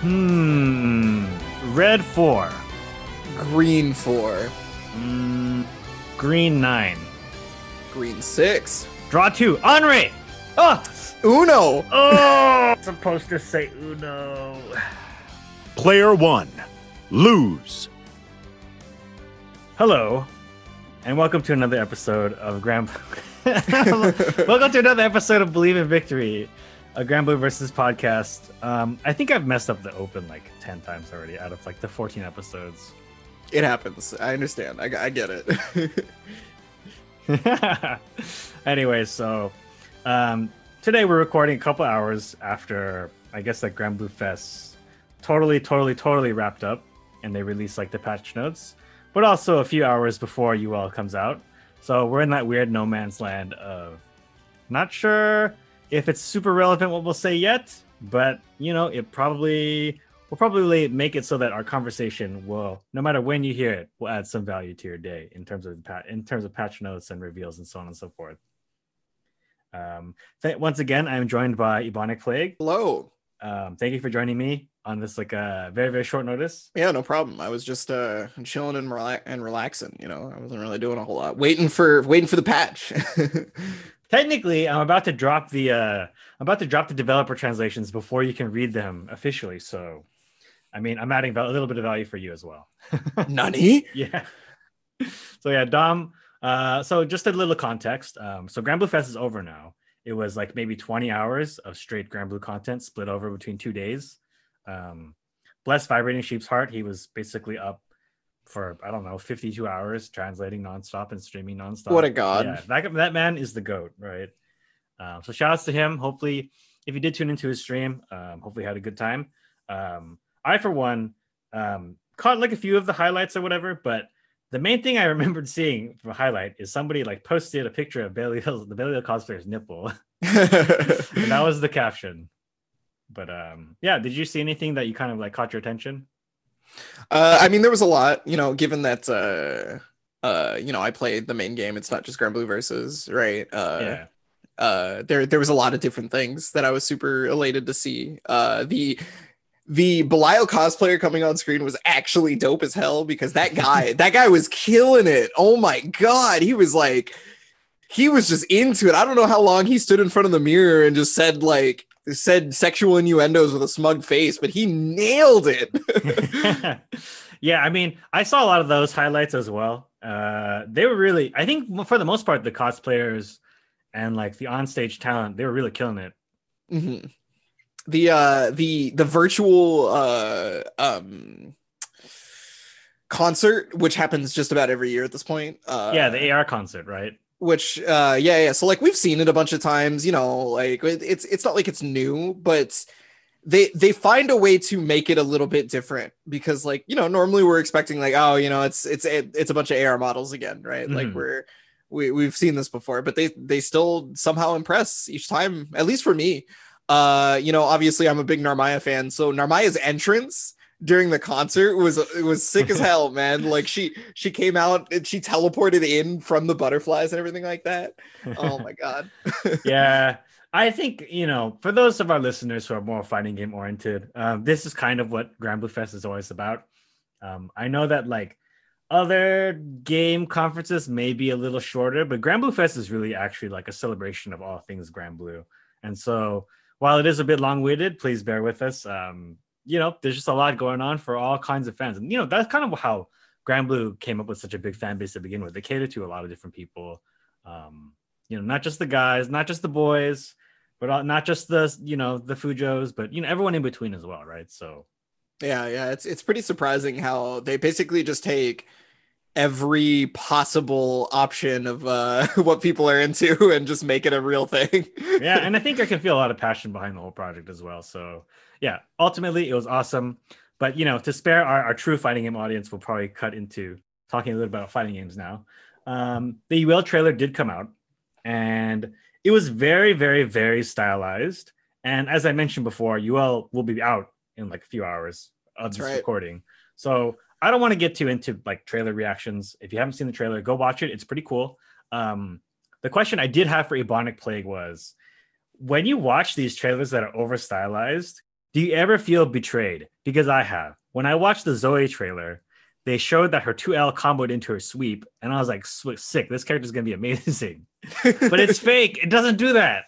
Hmm. Red four. Green four. Mm, green nine. Green six. Draw two. Henri. Oh. Uno. Oh. supposed to say Uno. Player one. Lose. Hello, and welcome to another episode of Grand. welcome to another episode of Believe in Victory, a Granblue versus podcast. Um, I think I've messed up the open like ten times already out of like the fourteen episodes. It happens. I understand. I, I get it. anyway, so um, today we're recording a couple hours after I guess like Granblue Fest totally, totally, totally wrapped up, and they released like the patch notes, but also a few hours before UL comes out. So we're in that weird no man's land of not sure if it's super relevant what we'll say yet, but you know, it probably will probably make it so that our conversation will, no matter when you hear it, will add some value to your day in terms of in terms of patch notes and reveals and so on and so forth. Um, th- once again, I'm joined by Ebonic Plague. Hello. Um, thank you for joining me on this like a uh, very very short notice. Yeah, no problem. I was just uh chilling and, rela- and relaxing. You know, I wasn't really doing a whole lot. Waiting for waiting for the patch. Technically, I'm about to drop the uh I'm about to drop the developer translations before you can read them officially. So, I mean, I'm adding a little bit of value for you as well. Nani? yeah. So yeah, Dom. Uh, so just a little context. Um, so Granblue Fest is over now. It was like maybe 20 hours of straight Granblue content split over between two days. Um, Bless Vibrating Sheep's Heart, he was basically up for I don't know 52 hours translating nonstop and streaming nonstop. What a god! Yeah, that that man is the goat, right? Um, so shout outs to him. Hopefully, if you did tune into his stream, um, hopefully had a good time. Um, I for one um, caught like a few of the highlights or whatever, but the main thing I remembered seeing for highlight is somebody like posted a picture of Belial's, the Belial cosplayer's nipple, and that was the caption. But um, yeah, did you see anything that you kind of like caught your attention? Uh, I mean, there was a lot, you know, given that, uh, uh, you know, I played the main game. It's not just Grand Blue versus, right? Uh, yeah. Uh, there, there was a lot of different things that I was super elated to see. Uh, the, the Belial cosplayer coming on screen was actually dope as hell because that guy, that guy was killing it. Oh my god, he was like, he was just into it. I don't know how long he stood in front of the mirror and just said like said sexual innuendos with a smug face, but he nailed it. yeah, I mean, I saw a lot of those highlights as well. Uh, they were really, I think, for the most part, the cosplayers and like the onstage talent, they were really killing it. Mm-hmm. The uh, the the virtual uh, um, concert, which happens just about every year at this point. Uh, yeah, the AR concert, right? Which uh yeah yeah so like we've seen it a bunch of times you know like it's it's not like it's new but they they find a way to make it a little bit different because like you know normally we're expecting like oh you know it's it's it's a bunch of AR models again right? Mm-hmm. like we're we, we've seen this before but they they still somehow impress each time at least for me. Uh you know obviously i'm a big narmaya fan so narmaya's entrance during the concert was it was sick as hell, man. Like she she came out and she teleported in from the butterflies and everything like that. Oh my god. yeah. I think you know, for those of our listeners who are more fighting game oriented, um, this is kind of what Granblue Fest is always about. Um, I know that like other game conferences may be a little shorter, but Granblue Fest is really actually like a celebration of all things Granblue. And so, while it is a bit long-winded, please bear with us. Um, you know, there's just a lot going on for all kinds of fans. And, you know, that's kind of how Granblue came up with such a big fan base to begin with. They cater to a lot of different people. Um, you know, not just the guys, not just the boys, but not just the, you know, the Fujos, but, you know, everyone in between as well. Right. So, yeah, yeah. It's, it's pretty surprising how they basically just take every possible option of uh, what people are into and just make it a real thing. yeah. And I think I can feel a lot of passion behind the whole project as well. So, yeah, ultimately it was awesome. But you know, to spare our, our true fighting game audience, we'll probably cut into talking a little bit about fighting games now. Um, the UL trailer did come out, and it was very, very, very stylized. And as I mentioned before, UL will be out in like a few hours of That's this right. recording. So I don't want to get too into like trailer reactions. If you haven't seen the trailer, go watch it. It's pretty cool. Um, the question I did have for Ebonic Plague was when you watch these trailers that are over stylized, Do you ever feel betrayed? Because I have. When I watched the Zoe trailer, they showed that her 2L comboed into her sweep, and I was like, sick, this character's gonna be amazing. but it's fake, it doesn't do that.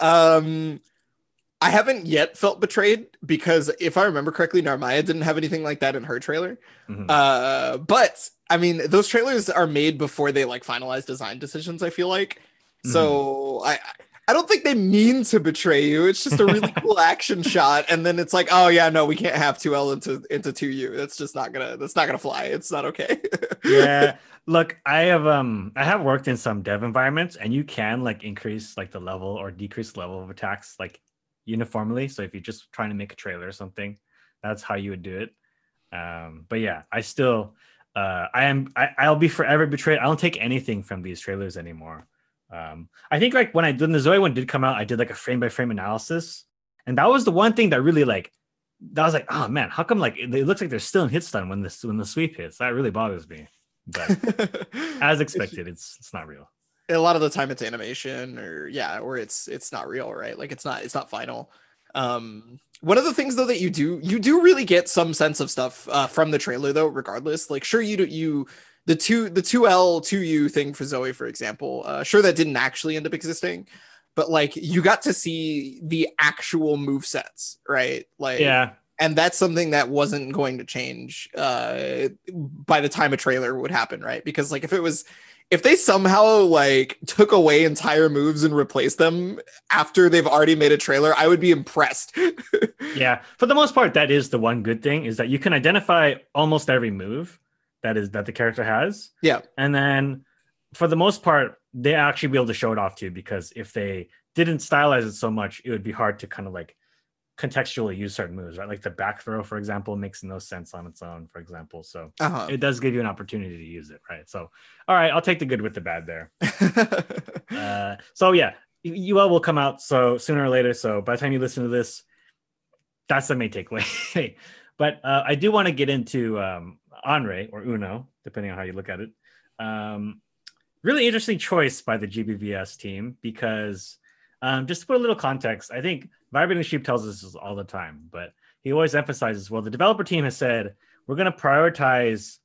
Um I haven't yet felt betrayed because if I remember correctly, Narmaya didn't have anything like that in her trailer. Mhm. Uh, but I mean, those trailers are made before they like finalize design decisions. I feel like so. I I don't think they mean to betray you. It's just a really cool action shot, and then it's like, oh yeah, no, we can't have two L into into two U. That's just not gonna. That's not gonna fly. It's not okay. yeah look i have um i have worked in some dev environments and you can like increase like the level or decrease level of attacks like uniformly. So if you're just trying to make a trailer or something that's how you would do it. Um but yeah i still uh i am I, i'll be forever betrayed. I don't take anything from these trailers anymore. Um i think like when i did the zoe one did come out i did like a frame by frame analysis. And that was the one thing that really like that was like oh man how come like it, it looks like they're still in hit stun when this when the sweep hits? That really bothers me. But as expected it's it's not real a lot of the time it's animation or yeah or it's it's not real right? Like it's not it's not final. Um one of the things though that you do you do really get some sense of stuff uh, from the trailer though regardless. Like sure you do you the two the 2l 2u thing for zoe for example uh sure that didn't actually end up existing but like you got to see the actual move sets right? Like yeah. and that's something that wasn't going to change uh by the time a trailer would happen right? Because like if it was if they somehow like took away entire moves and replaced them after they've already made a trailer i would be impressed. Yeah for the most part that is the one good thing is that you can identify almost every move that is that the character has. Yeah. And then for the most part they actually be able to show it off to you because if they didn't stylize it so much it would be hard to kind of like contextually use certain moves right? Like the back throw for example makes no sense on its own for example. So uh-huh. it does give you an opportunity to use it right? So all right i'll take the good with the bad there. Uh, so yeah ul will come out so sooner or later. So by the time you listen to this that's the main takeaway. But uh, i do want to get into um Anre or uno depending on how you look at it. Um really interesting choice by the gbvs team because um, just to put a little context i think vibrating sheep tells us this all the time but he always emphasizes well the developer team has said we're going to prioritize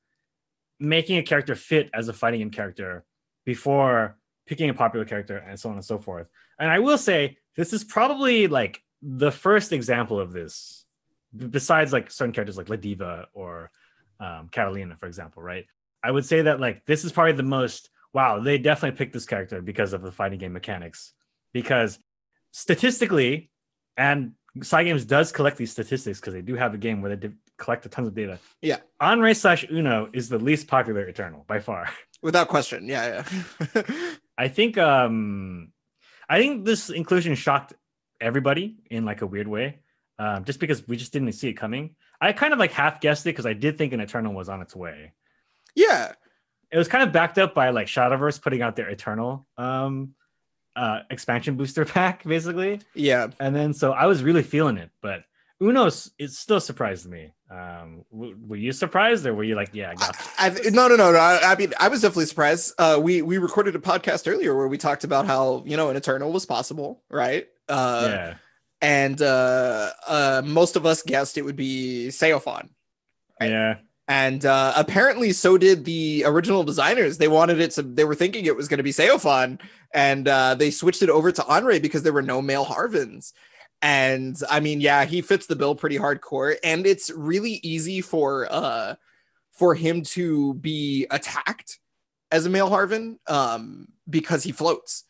making a character fit as a fighting game character before picking a popular character and so on and so forth. And i will say this is probably like the first example of this besides like certain characters like ladiva or um, catalina for example right? I would say that like this is probably the most wow they definitely picked this character because of the fighting game mechanics. Because statistically and Cygames does collect these statistics because they do have a game where they collect a tons of data. Yeah. Anre slash Uno is the least popular Eternal by far. Without question. Yeah, yeah. I think um I think this inclusion shocked everybody in like a weird way. Um, just because we just didn't see it coming. I kind of like half guessed it because I did think an Eternal was on its way. yeah. It was kind of backed up by like Shadowverse putting out their Eternal um uh expansion booster pack, basically. Yeah. and then so I was really feeling it, but Uno's it still surprised me. Um, w- were you surprised, or were you like, yeah, I got I, I- no, no, no, no. I, I mean, I was definitely surprised. Uh, we we recorded a podcast earlier where we talked about how you know an eternal was possible, right? Uh, yeah, and uh, uh, most of us guessed it would be Seofon, right. yeah, and uh, apparently so did the original designers. They wanted it to. They were thinking it was going to be Seofon, and uh, they switched it over to Anre because there were no male Harvins. And I mean, yeah, he fits the bill pretty hardcore, and it's really easy for uh for him to be attacked as a male Harvin um because he floats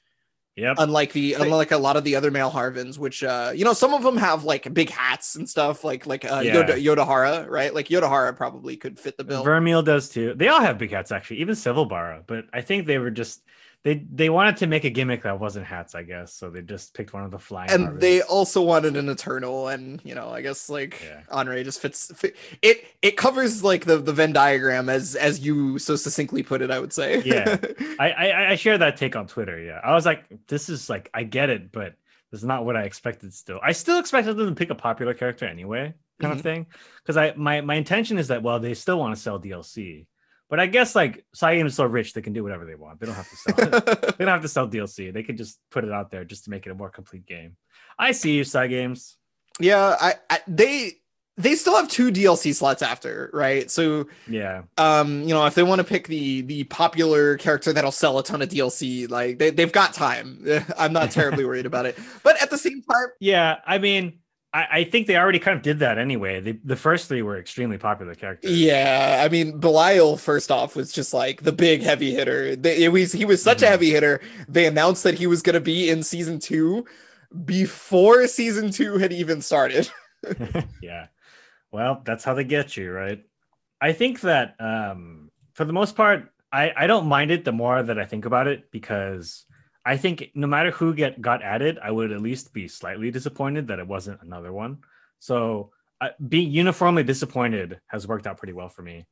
yep, unlike the unlike a lot of the other male Harvins, which uh you know some of them have like big hats and stuff like like uh Yeah. Yoda Yodarha, right? Like Yodarha probably could fit the bill. Vermeil does too. They all have big hats actually, even Sevilbarra. But I think they were just they they wanted to make a gimmick that wasn't hats, I guess. So they just picked one of the flying. and they also wanted an eternal and you know i guess like Yeah. Andre just fits fit, it it covers like the the venn diagram as as you so succinctly put it i would say Yeah. I, I I share that take on Twitter. Yeah, I was like, this is like I get it, but this is not what I expected. Still, I still expected them to pick a popular character anyway, kind Mhm. of thing. Because I my my intention is that well, they still want to sell DLC, but I guess like Cygames is so rich they can do whatever they want. They don't have to sell. they don't have to sell DLC. They can just put it out there just to make it a more complete game. I see you, Cygames. Yeah, I, I they they still have two DLC slots after, right? So Yeah. um, you know, if they want to pick the the popular character that'll sell a ton of DLC, like they, they've got time. I'm not terribly worried about it. But at the same time, Yeah. I mean, I, I think they already kind of did that anyway. The, the first three were extremely popular characters. yeah, I mean, Belial first off was just like the big heavy hitter. They, it was he was such a Mhm. heavy hitter. They announced that he was going to be in season two before season two had even started. yeah. Well, that's how they get you, right? I think that um, for the most part, I, I don't mind it the more that I think about it because I think no matter who get got added, I would at least be slightly disappointed that it wasn't another one. So uh, being uniformly disappointed has worked out pretty well for me.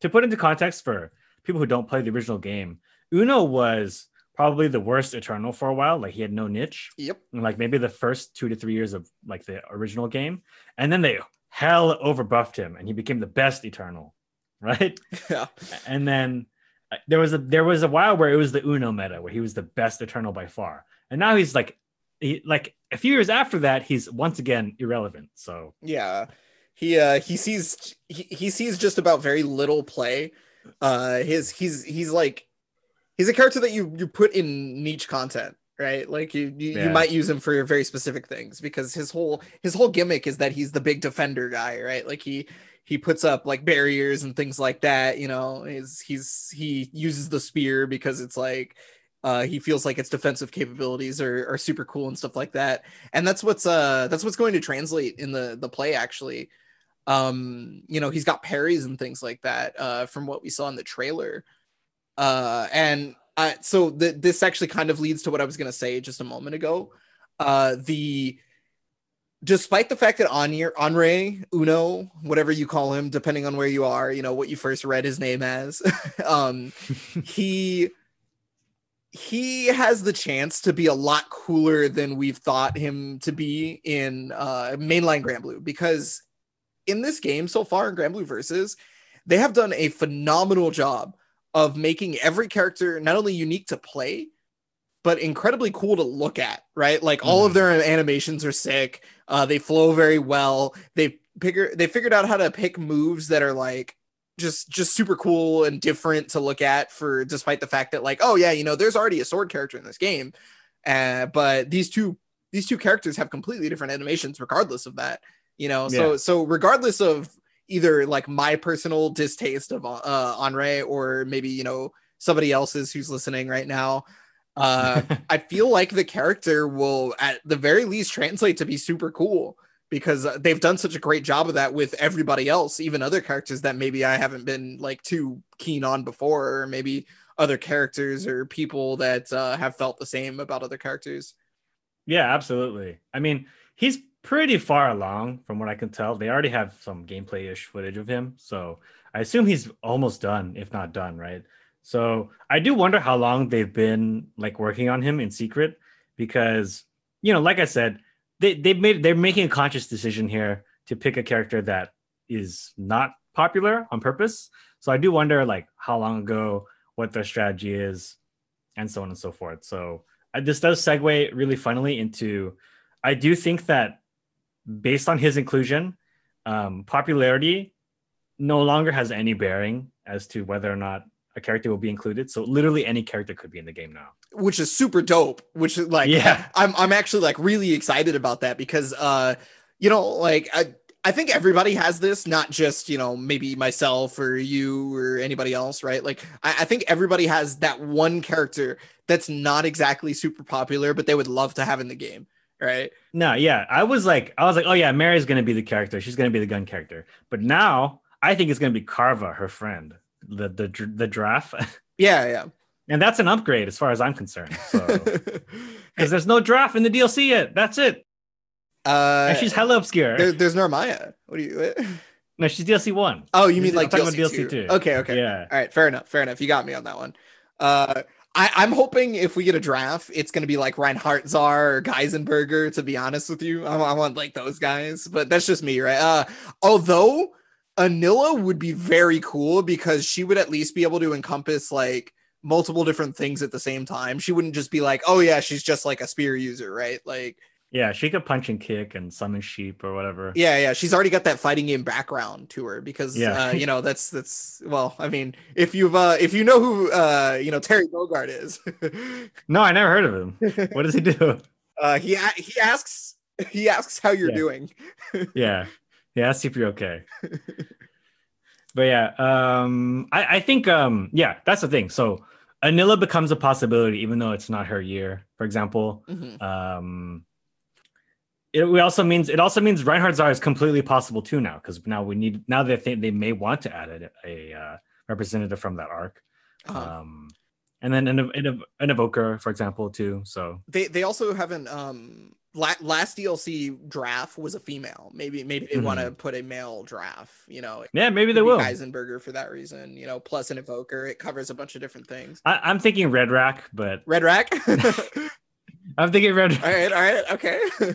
To put into context for people who don't play the original game, Uno was probably the worst Eternal for a while. Like he had no niche yep. in, like maybe the first two to three years of like the original game, and then they hell overbuffed him, and he became the best Eternal, right? Yeah. And then there was a there was a while where it was the Uno meta where he was the best Eternal by far, and now he's like, he, like a few years after that, he's once again irrelevant. So Yeah. He uh he sees he, he sees just about very little play. Uh his he's he's like he's a character that you you put in niche content, right? Like you you, you might use him for very specific things because his whole his whole gimmick is that he's the big defender guy, right? Like he he puts up like barriers and things like that, you know, is he's he uses the spear because it's like uh, he feels like its defensive capabilities are, are super cool and stuff like that. And that's what's uh that's what's going to translate in the the play actually. Um you know he's got parries and things like that uh from what we saw in the trailer. Uh and uh so th- this actually kind of leads to what i was going to say just a moment ago. Uh the despite the fact that Henri, Henri Uno, whatever you call him, depending on where you are, you know what you first read his name as, um, he he has the chance to be a lot cooler than we've thought him to be in uh, mainline Granblue because in this game so far in Granblue Versus, they have done a phenomenal job of making every character not only unique to play, but incredibly cool to look at, right? Like all of Mhm. their animations are sick. Uh, they flow very well. They figure they figured out how to pick moves that are like just just super cool and different to look at for despite the fact that like oh yeah you know there's already a sword character in this game uh, but these two these two characters have completely different animations regardless of that you know so Yeah. so regardless of either like my personal distaste of uh Henri or maybe you know somebody else's who's listening right now uh I feel like the character will at the very least translate to be super cool because uh, they've done such a great job of that with everybody else, even other characters that maybe I haven't been like too keen on before, or maybe other characters or people that uh, have felt the same about other characters. Yeah, absolutely. I mean, he's pretty far along from what I can tell. They already have some gameplay ish footage of him. So I assume he's almost done, if not done, right? So I do wonder how long they've been like working on him in secret because, you know, like I said, they, they've made they're making a conscious decision here to pick a character that is not popular on purpose. So I do wonder like how long ago, what their strategy is, and so on and so forth. So uh, this does segue really funnily into I do think that based on his inclusion, um, popularity no longer has any bearing as to whether or not a character will be included. So literally any character could be in the game now. which is super dope which is like Yeah. i'm i'm actually like really excited about that because uh you know like i i think everybody has this not just you know maybe myself or you or anybody else right like i, I think everybody has that one character that's not exactly super popular but they would love to have in the game right No, yeah, I was like, I was like, oh yeah, Mary's gonna be the character. She's gonna be the gun character. But now I think it's gonna be Carva, her friend, the the the giraffe, yeah yeah. and that's an upgrade as far as I'm concerned. So because there's no giraffe in the DLC yet. That's it. uh And she's hella obscure. there, there's Narmaya. What do you no, she's DLC one. Oh, you mean I'm like DLC, about DLC two. two. Okay, okay. Yeah. All right, fair enough. Fair enough. You got me on that one. Uh, I, I'm hoping if we get a Draph, it's gonna be like Reinhardtzar or Geisenberger. To be honest with you, I, I want like those guys, but that's just me, right? Uh, although Anila would be very cool because she would at least be able to encompass like multiple different things at the same time. She wouldn't just be like, oh yeah, she's just like a spear user, right? Like Yeah, she could punch and kick and summon sheep or whatever. Yeah, yeah, she's already got that fighting game background to her because Yeah. uh, you know that's that's well, I mean, if you've uh if you know who uh you know Terry Bogard is, No, I never heard of him. What does he do? uh he he asks he asks how you're Yeah. doing. yeah yeah see if you're okay but yeah um I, I think um yeah that's the thing so anila becomes a possibility even though it's not her year for example Mhm. um it we also means it also means Reinhardtzar is completely possible too now because now we need now they think they may want to add a, a uh, representative from that arc Uh-huh. um and then an, an, an evoker for example too so they they also haven't um la- last DLC Draph was a female. Maybe maybe they Mhm. want to put a male Draph. You know, yeah maybe they will Heisenberger for that reason. You know, plus an evoker. It covers a bunch of different things. I, i'm thinking red rack but Red rack. i'm thinking red right, all right, okay.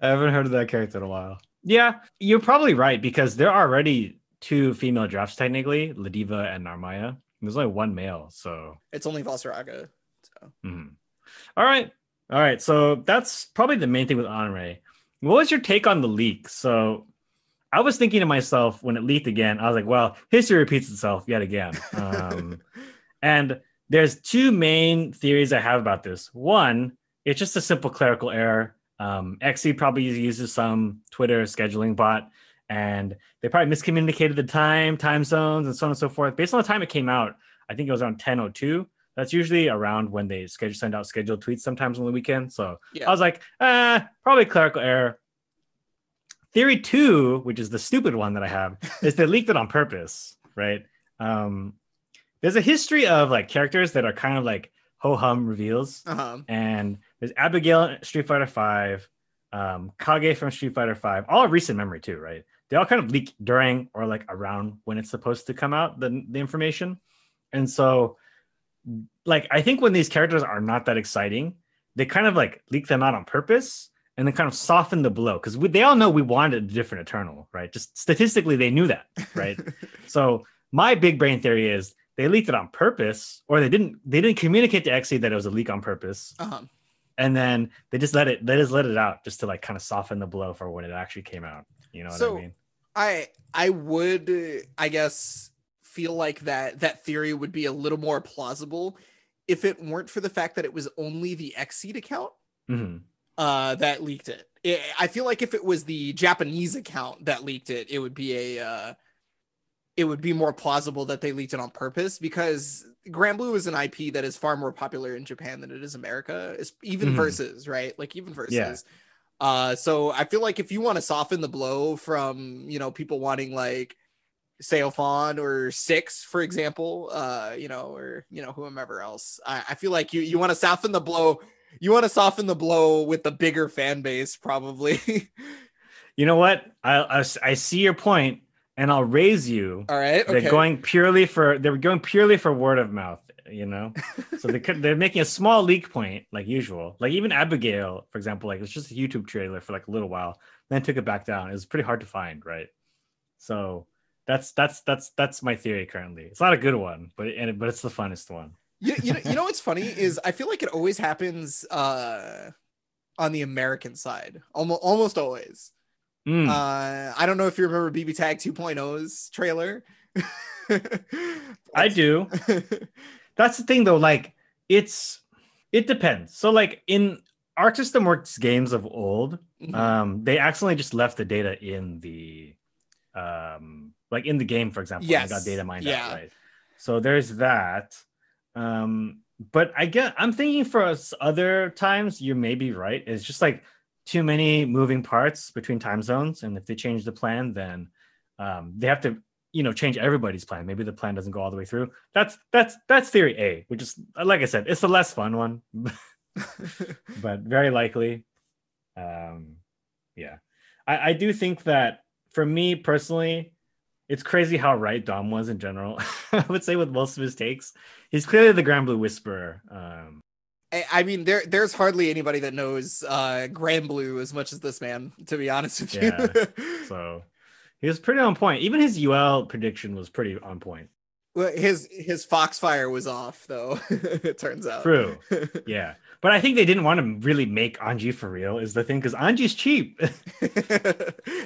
I haven't heard of that character in a while. Yeah, you're probably right because there are already two female Draphs technically, Ladiva and Narmaya. There's only one male, so it's only Vaseraga. mhm. all right, all right. So that's probably the main thing with Honore. What was your take on the leak? So I was thinking to myself when it leaked again, I was like, well, history repeats itself yet again. Um, and there's two main theories I have about this. One, it's just a simple clerical error. Um, Xseed probably uses some Twitter scheduling bot, and they probably miscommunicated the time, time zones, and so on and so forth. Based on the time it came out, I think it was around 10:02. That's usually around when they schedule send out scheduled tweets sometimes on the weekend. So Yeah. I was like, ah, probably clerical error. Theory two, which is the stupid one that I have, is they leaked it on purpose, right? Um, there's a history of like characters that are kind of like ho hum reveals, Uh-huh. and there's Abigail Street Fighter Five, um, Kage from Street Fighter Five, all recent memory too, right? They all kind of leak during or like around when it's supposed to come out, the the information, and so like I think when these characters are not that exciting, they kind of like leak them out on purpose and then kind of soften the blow because they all know we wanted a different Eternal, right? Just statistically, they knew that, right? so my big brain theory is they leaked it on purpose, or they didn't. They didn't communicate to Xseed that it was a leak on purpose, uh-huh. and then they just let it. They just let it out just to like kind of soften the blow for when it actually came out. You know what So- I mean? I I would I guess feel like that that theory would be a little more plausible if it weren't for the fact that it was only the Xseed account Mhm. uh that leaked it. I- I feel like if it was the Japanese account that leaked it, it would be a uh it would be more plausible that they leaked it on purpose because Granblue is an IP that is far more popular in Japan than it is America. It's even Mhm. versus, right? Like even versus. Yeah. Uh so I feel like if you want to soften the blow from, you know, people wanting like Seofon or Six, for example, uh, you know, or you know, whomever else. I, I feel like you you want to soften the blow. You want to soften the blow with the bigger fan base, probably. You know what? I, I I see your point, and I'll raise you. All right. They're going purely for they're going purely for word of mouth. You know, so they could they're making a small leak point like usual. Like even Abigail, for example, like it's just a YouTube trailer for like a little while, then took it back down. It was pretty hard to find, right? So that's that's that's that's my theory currently. It's not a good one, but and but it's the funnest one. you, you, know, you know what's funny is I feel like it always happens uh on the American side. Almost almost always. Mm. Uh I don't know if you remember BB Tag 2.0's trailer. I do. That's the thing though, like it's it depends. So like in Arc System Works games of old, Mhm. um, they accidentally just left the data in the um like in the game, for example. Yes. Got data mined Yeah. out, right? So there's that. Um, but I get I'm thinking for us other times you may be right. It's just like too many moving parts between time zones, and if they change the plan, then um, they have to you know change everybody's plan. Maybe the plan doesn't go all the way through. That's that's that's theory A, which is like I said, it's the less fun one, but very likely. Um, yeah, I, I do think that for me personally, it's crazy how right Dom was in general. I would say with most of his takes, he's clearly the Granblue Whisperer. Um, I mean, there there's hardly anybody that knows uh Granblue as much as this man, to be honest with you. so he was pretty on point. Even his UL prediction was pretty on point. Well, his his Foxfire was off though. it turns out. True. Yeah, but I think they didn't want to really make Anji for real. Is the thing because Anji's cheap. hey,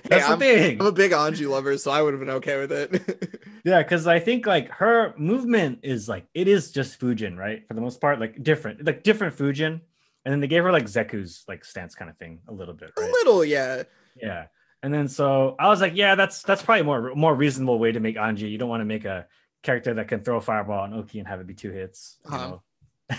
That's I'm, the thing. I'm a big Anji lover, so I would have been okay with it. Yeah, because I think like her movement is like it is just Fujin, right? For the most part, like different, like different Fujin, and then they gave her like Zeku's like stance kind of thing a little bit, a little, yeah. Yeah, and then so I was like, yeah, that's that's probably more more reasonable way to make Anji. You don't want to make a character that can throw a fireball on Oki and have it be two hits. You Uh-huh.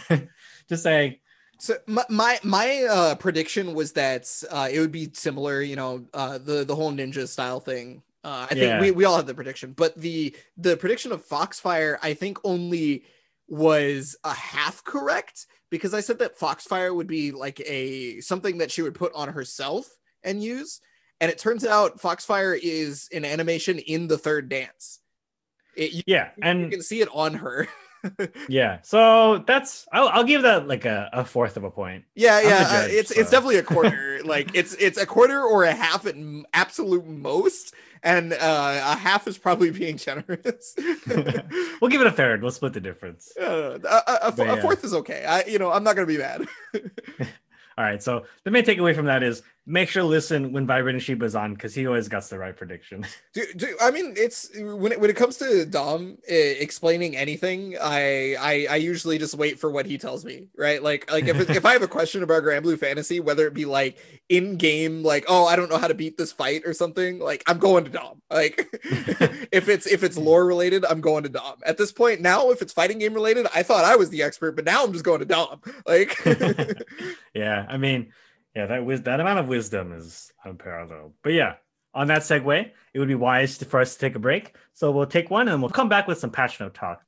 know? just saying. So my my, my uh, prediction was that uh, it would be similar, you know, uh, the the whole ninja style thing. Uh, I think Yeah. we, we all had the prediction, but the the prediction of Foxfire, I think only was a half correct because I said that Foxfire would be like a something that she would put on herself and use, and it turns out Foxfire is an animation in the third dance. It, you, Yeah, and you can see it on her. yeah, so that's I'll, I'll give that like a, a fourth of a point. Yeah, I'm yeah, uh, judge, it's it's so. definitely a quarter. like it's it's a quarter or a half at absolute most, and uh, a half is probably being generous. We'll give it a third. We'll split the difference. Uh, a, a- a, But a yeah. fourth is okay. I you know I'm not gonna be mad. All right. So the main takeaway from that is make sure to listen when Sheep is on because he always gets the right prediction. do, do, I mean it's when it, when it comes to Dom uh, explaining anything, I, I I usually just wait for what he tells me, right? Like like if if I have a question about Granblue Fantasy, whether it be like in game, like oh I don't know how to beat this fight or something, like I'm going to Dom. Like if it's if it's lore related, I'm going to Dom. At this point now, if it's fighting game related, I thought I was the expert, but now I'm just going to Dom. Like yeah. I mean, yeah, that wis- that amount of wisdom is unparalleled. But yeah, on that segue, it would be wise to, for us to take a break. So we'll take one and we'll come back with some patch note talk.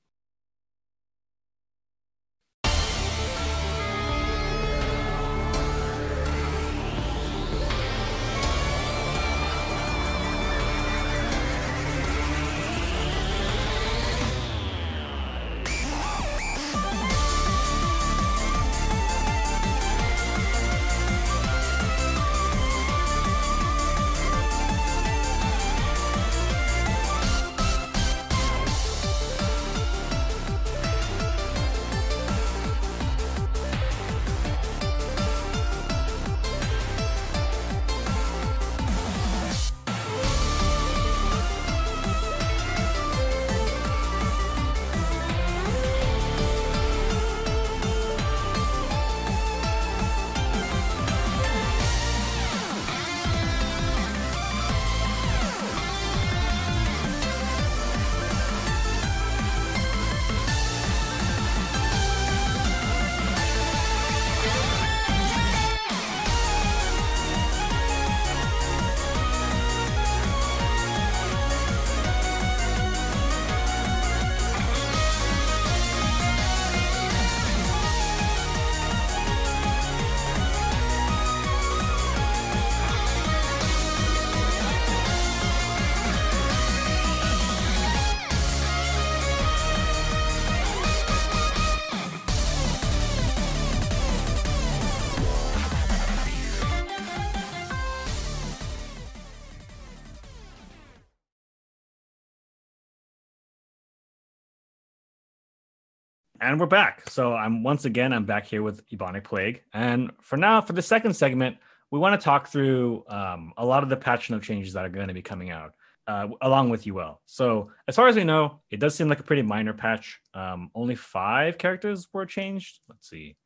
And we're back. So I'm once again I'm back here with Ebonic Plague. And for now, for the second segment, we want to talk through um, a lot of the patch note changes that are going to be coming out, uh, along with UL. So as far as we know, it does seem like a pretty minor patch. Um, only five characters were changed. Let's see: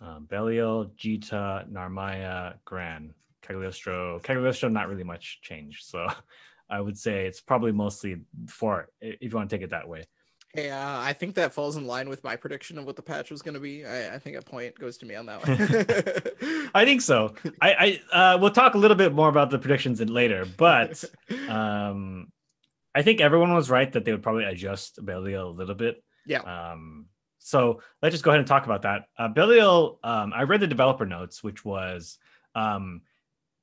um, Belial, Zeta, Narmaya, Gran, Cagliostro. Cagliostro, not really much changed. So I would say it's probably mostly four, if you want to take it that way. Yeah, I think that falls in line with my prediction of what the patch was going to be. I, I think a point goes to me on that one. I think so. I, I uh, we'll talk a little bit more about the predictions in later, but um, I think everyone was right that they would probably adjust Belial a little bit. yeah. Um, so let's just go ahead and talk about that. Uh, Belial, um, I read the developer notes, which was um,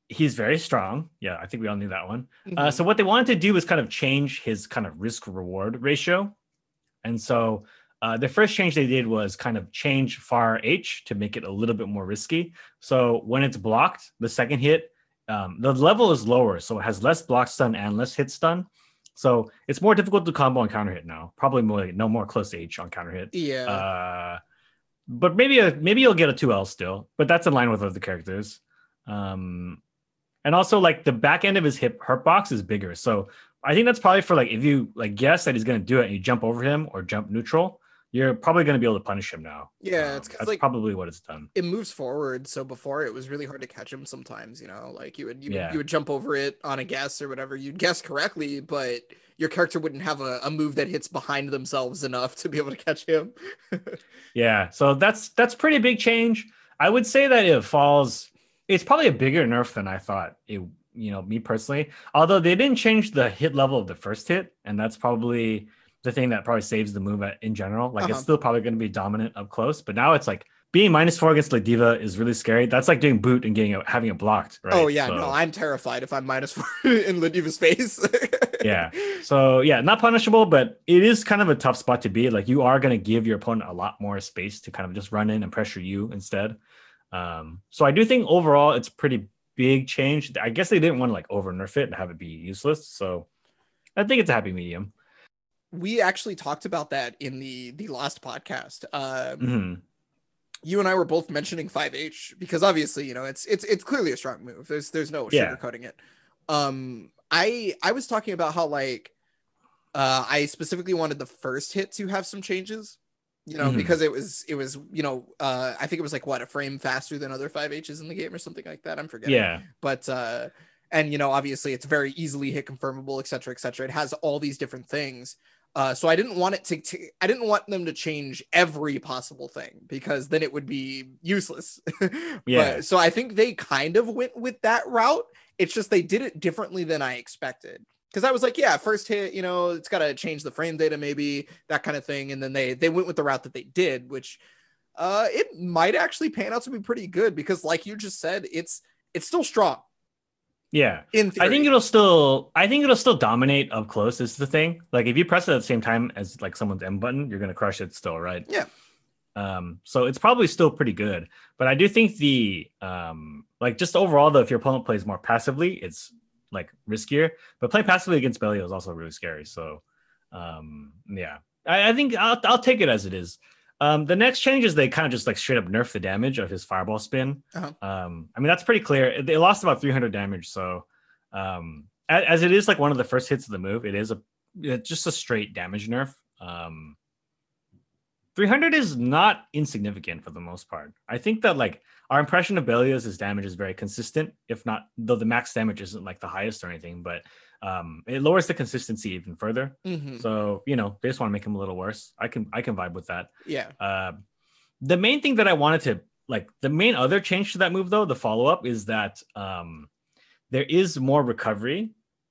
he's very strong. Yeah, I think we all knew that one. Uh, Mhm. so what they wanted to do was kind of change his kind of risk reward ratio. And so uh, the first change they did was kind of change far H to make it a little bit more risky. So when it's blocked, the second hit, um, the level is lower, so it has less block stun and less hit stun. So it's more difficult to combo on counter hit now. Probably more no more close to H on counter hit. Yeah. Uh, but maybe a maybe you'll get a two L still, but that's in line with other characters. Um, and also like the back end of his hip hurt box is bigger, so I think that's probably for like if you like guess that he's gonna do it and you jump over him or jump neutral, you're probably gonna be able to punish him now. Yeah, Um, that's like- probably what it's done. it moves forward so before it was really hard to catch him sometimes you know like you would you, Yeah. would, you would jump over it on a guess or whatever you'd guess correctly but your character wouldn't have a, a move that hits behind themselves enough to be able to catch him Yeah, so that's that's pretty big change. I would say that it falls. It's probably a bigger nerf than I thought. It, you know, me personally. Although they didn't change the hit level of the first hit, and that's probably the thing that probably saves the move at, in general. Like Uh-huh. it's still probably going to be dominant up close, but now it's like being minus four against Ladiva is really scary. That's like doing boot and getting it, having it blocked. Right? oh yeah So- no i'm terrified if i'm minus four in ladiva's face Yeah. So yeah, not punishable, but it is kind of a tough spot to be. Like you are going to give your opponent a lot more space to kind of just run in and pressure you instead. Um, so I do think overall it's pretty big change. I guess they didn't want to like over nerf it and have it be useless. So I think it's a happy medium. we actually talked about that in the the last podcast um Mhm. you and I were both mentioning 5H because obviously, you know, it's it's it's clearly a strong move. There's there's no Yeah. sugarcoating it. Um I I was talking about how like uh I specifically wanted the first hit to have some changes. You know, Mhm. because it was it was, you know, uh I think it was like what a frame faster than other 5Hs in the game or something like that. I'm forgetting Yeah. but uh and you know obviously it's very easily hit confirmable et cetera et cetera it has all these different things uh so i didn't want it to I didn't want them to change every possible thing because then it would be useless Yeah. but, so i think they kind of went with that route it's just they did it differently than i expected because i was like yeah first hit you know it's got to change the frame data maybe that kind of thing and then they they went with the route that they did which uh it might actually pan out to be pretty good because like you just said it's it's still strong Yeah. in theory. I think it'll still I think it'll still dominate up close is the thing. Like if you press it at the same time as like someone's M button, you're gonna crush it still, right? Yeah. Um, so it's probably still pretty good. But I do think the um like just overall though, if your opponent plays more passively, it's like riskier. But playing passively against Belial is also really scary. So um yeah. I, I think I'll I'll take it as it is. Um, the next change is they kind of just like straight up nerf the damage of his fireball spin. Uh-huh. Um, I mean that's pretty clear. It, it lost about 300 damage, so um, as, as it is like one of the first hits of the move, it is a it's just a straight damage nerf. Um, 300 is not insignificant for the most part. I think that like our impression of Belial's damage is very consistent, if not though the max damage isn't like the highest or anything, but um, it lowers the consistency even further. Mhm. So you know they just want to make him a little worse. I can I can vibe with that. yeah Uh, the main thing that I wanted to like, the main other change to that move, though, the follow up is that um, there is more recovery,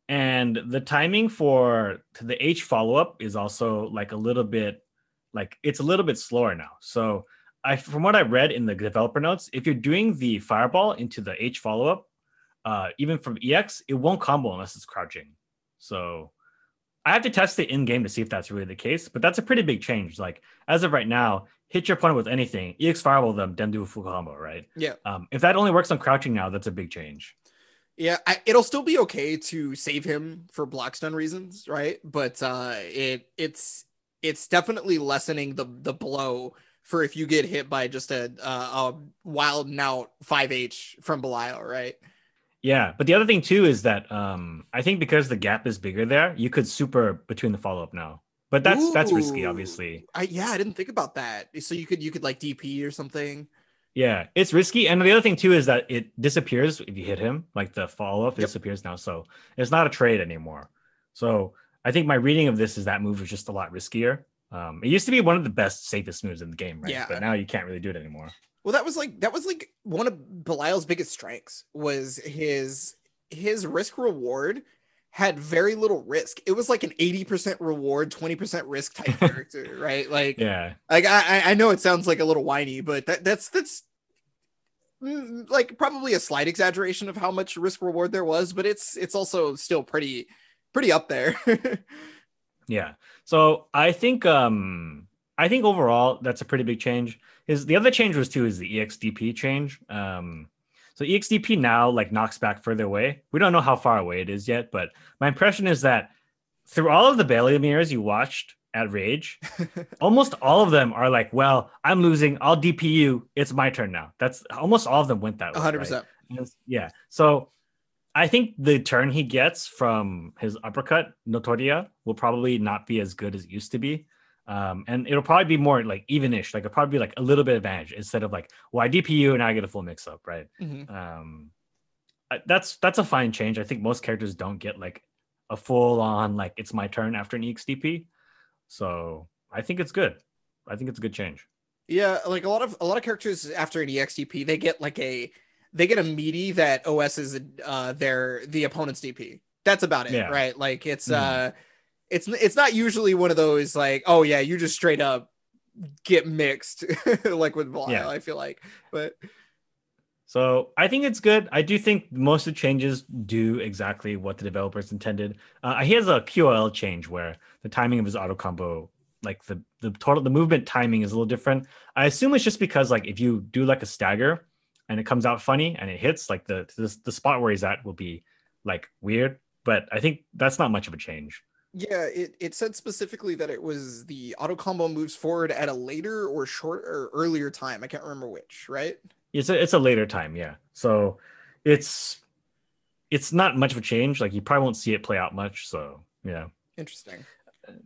and the timing for to the H follow up is also like a little bit, like it's a little bit slower now. So I, from what I read in the developer notes, if you're doing the fireball into the H follow up, uh, even from EX, it won't combo unless it's crouching. So I have to test it in game to see if that's really the case, but that's a pretty big change. Like as of right now, hit your opponent with anything, EX fireball them, then do a full combo, right? Yeah. Um, if that only works on crouching now, that's a big change. yeah I, it'll still be okay to save him for block stun reasons right but uh it it's it's definitely lessening the the blow for if you get hit by just a uh, a wild out 5h from belial right Yeah, but the other thing too is that um, I think because the gap is bigger there, you could super between the follow up now. But that's that's risky, obviously. i yeah i didn't think about that so you could you could like dp or something Yeah, it's risky. And the other thing too is that it disappears if you hit him. Like the follow up Yep. disappears now, so it's not a trade anymore. So I think my reading of this is that move is just a lot riskier. Um, it used to be one of the best, safest moves in the game, right? Yeah. But now you can't really do it anymore. Well, that was like that was like one of Belial's biggest strengths was his his risk reward had very little risk. It was like an 80% reward, 20% risk type character, right? Like, Yeah, like I I- know it sounds like a little whiny, but that that's that's mm, like probably a slight exaggeration of how much risk reward there was, but it's it's also still pretty pretty up there. yeah. So I think um I think overall that's a pretty big change. Is the other change was too is the EXDP change. Um so EXDP now like knocks back further away. We don't know how far away it is yet, but my impression is that through all of the Belial mirrors you watched at Rage, almost all of them are like, well, I'm losing. I'll DP you. It's my turn now. That's almost all of them went that way. 100%. right? Yeah. So I think the turn he gets from his uppercut, Notoria, will probably not be as good as it used to be. Um, and it'll probably be more like evenish, like it'll probably be like a little bit advantage instead of like, well, I DP you and I get a full mix up, right? Mhm. Um, that's that's a fine change. I think most characters don't get like a full on like it's my turn after an EXDP. So I think it's good. I think it's a good change. Yeah, like a lot of a lot of characters after an EXDP, they get like a they get a meaty that OS is uh their the opponent's DP. That's about it, Yeah. right? Like it's Mhm. uh it's it's not usually one of those like, oh yeah, you just straight up get mixed like with Belial, Yeah. I feel like. But So I think it's good. I do think most of the changes do exactly what the developers intended. Uh, he has a QOL change where the timing of his auto combo, like the the total the movement timing is a little different. I assume it's just because like if you do like a stagger and it comes out funny and it hits, like the the, the spot where he's at will be like weird. But I think that's not much of a change. yeah, it, it said specifically that it was the auto combo moves forward at a later or short or earlier time. I can't remember which, right? It's a it's a later time, yeah. So it's it's not much of a change. Like you probably won't see it play out much. So yeah. Interesting.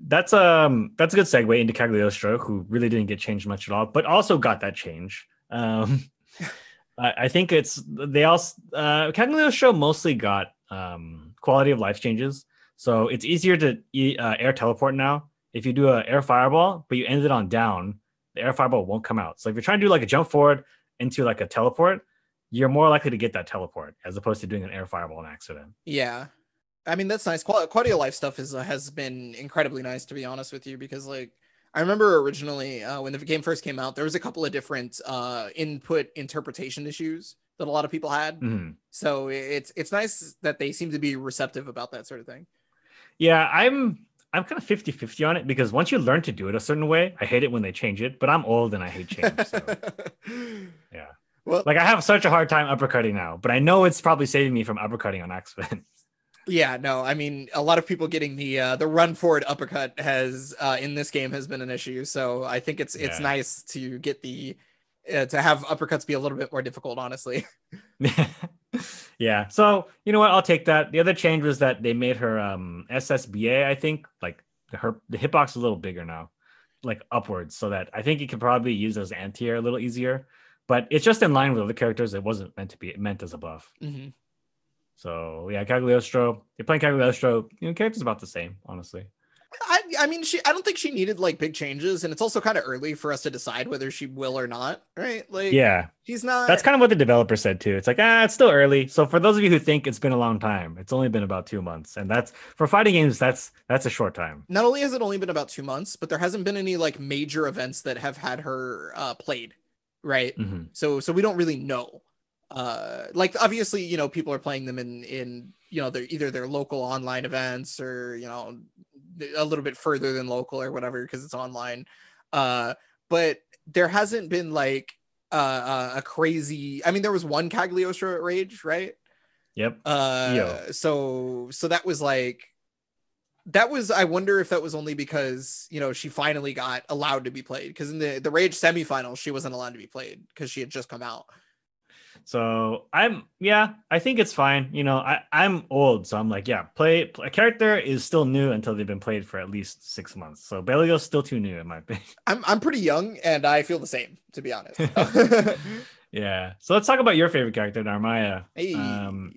that's um that's a good segue into Cagliostro, who really didn't get changed much at all, but also got that change. Um, I, think it's they also uh, Cagliostro show mostly got um quality of life changes, so it's easier to uh, air teleport now. If you do a air fireball, but you end it on down, the air fireball won't come out. So if you're trying to do like a jump forward into like a teleport, you're more likely to get that teleport as opposed to doing an air fireball on accident. Yeah. I mean that's nice. Qual- quality of life stuff is uh, has been incredibly nice to be honest with you because like I remember originally uh, when the game first came out there was a couple of different uh, input interpretation issues that a lot of people had. Mhm. So it's it's nice that they seem to be receptive about that sort of thing. Yeah, I'm I'm kind of 50-50 on it because once you learn to do it a certain way, I hate it when they change it, but I'm old and I hate change. So yeah. Well, like I have such a hard time uppercutting now, but I know it's probably saving me from uppercutting on accident. Yeah, no, I mean a lot of people getting the uh, the run forward uppercut has uh, in this game has been an issue. So I think it's it's Yeah. nice to get the uh, to have uppercuts be a little bit more difficult, honestly. yeah. So you know what? I'll take that. The other change was that they made her um SSBA, I think, like her the hitbox a little bigger now, like upwards, so that I think you could probably use as anti-air a little easier. But it's just in line with other characters. It wasn't meant to be meant as a buff. Mhm. So yeah, Cagliostro. You're playing Cagliostro. You know, character's about the same, honestly. I, I mean, she. I don't think she needed like big changes, and it's also kind of early for us to decide whether she will or not, right? Like, Yeah, she's not. that's kind of what the developer said too. It's like ah, it's still early. So for those of you who think it's been a long time, it's only been about two months, and that's for fighting games. That's that's a short time. not only has it only been about two months, but there hasn't been any like major events that have had her uh, played, right? Mhm. So, so we don't really know. Uh, like obviously, you know, people are playing them in in you know, they're either their local online events or you know, a little bit further than local or whatever because it's online. Uh, but there hasn't been like uh, a crazy. I mean, there was one Cagliostro at Rage, right? Yep. Uh, Yo. so so that was like that was I wonder if that was only because you know she finally got allowed to be played because in the the Rage semifinals she wasn't allowed to be played because she had just come out. So I'm yeah, I think it's fine. You know, I I'm old, so I'm like yeah, play a character is still new until they've been played for at least six months. So Belial's still too new in my opinion. I'm I'm pretty young and I feel the same to be honest. yeah. So let's talk about your favorite character, Narmaya. hey, Um,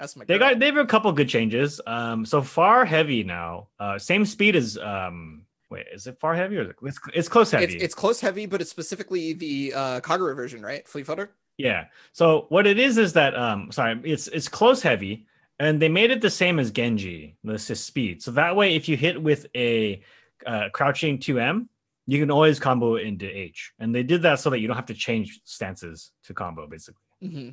that's my They got they have a couple good changes. Um, so far heavy now. Uh, same speed as um. Wait, is it far heavy or is it, it's it's close heavy? It's, it's close heavy, but it's specifically the uh Kagura version, right? Flea footer. Yeah. So what it is is that um sorry, it's it's close heavy and they made it the same as Genji, this is speed. So that way if you hit with a uh, crouching 2M, you can always combo into H. And they did that so that you don't have to change stances to combo basically. hmm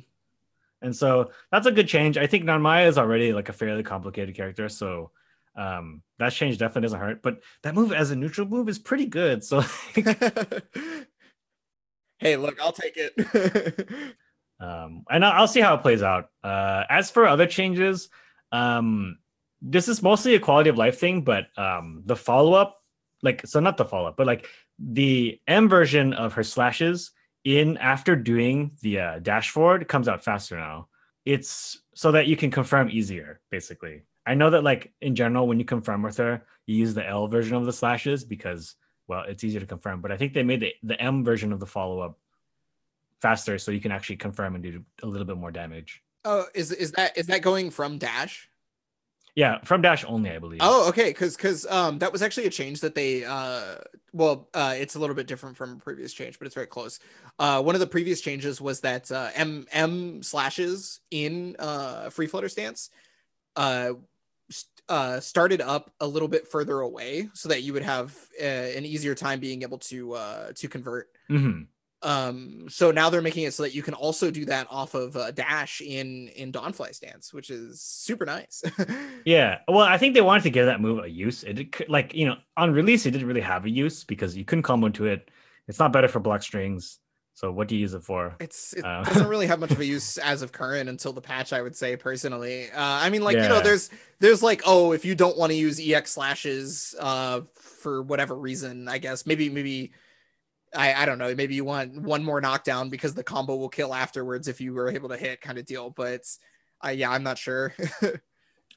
And so that's a good change. I think Narmaya is already like a fairly complicated character, so um that change definitely doesn't hurt. But that move as a neutral move is pretty good. So hey, look, I'll take it. um and I'll, I'll see how it plays out uh as for other changes um this is mostly a quality of life thing, but um, the follow up, like, so not the follow up, but like the M version of her slashes in after doing the uh, dash forward comes out faster now. It's so that you can confirm easier, basically. I know that, like, in general, when you confirm with her, you use the L version of the slashes because, well, it's easier to confirm. But I think they made the, the M version of the follow up faster so you can actually confirm and do a little bit more damage. Oh, is is that is that going from dash? Yeah, from dash only, I believe. Oh, okay, because because um that was actually a change that they uh well uh it's a little bit different from a previous change, but it's very close. Uh, one of the previous changes was that uh, M M slashes in uh free flutter stance uh uh started up a little bit further away so that you would have uh, an easier time being able to uh to convert. Mhm. Um, so now they're making it so that you can also do that off of dash in in Dawnfly stance, which is super nice. Yeah. Well, I think they wanted to give that move a use. It did, like you know on release it didn't really have a use because you couldn't combo into it. It's not better for block strings. So what do you use it for? It's it Uh, doesn't really have much of a use as of current until the patch, I would say personally. Uh, I mean, like you know, there's there's like oh, if you don't want to use ex slashes uh for whatever reason, I guess maybe maybe I I don't know, maybe you want one more knockdown because the combo will kill afterwards if you were able to hit kind of deal. But uh, yeah, I'm not sure.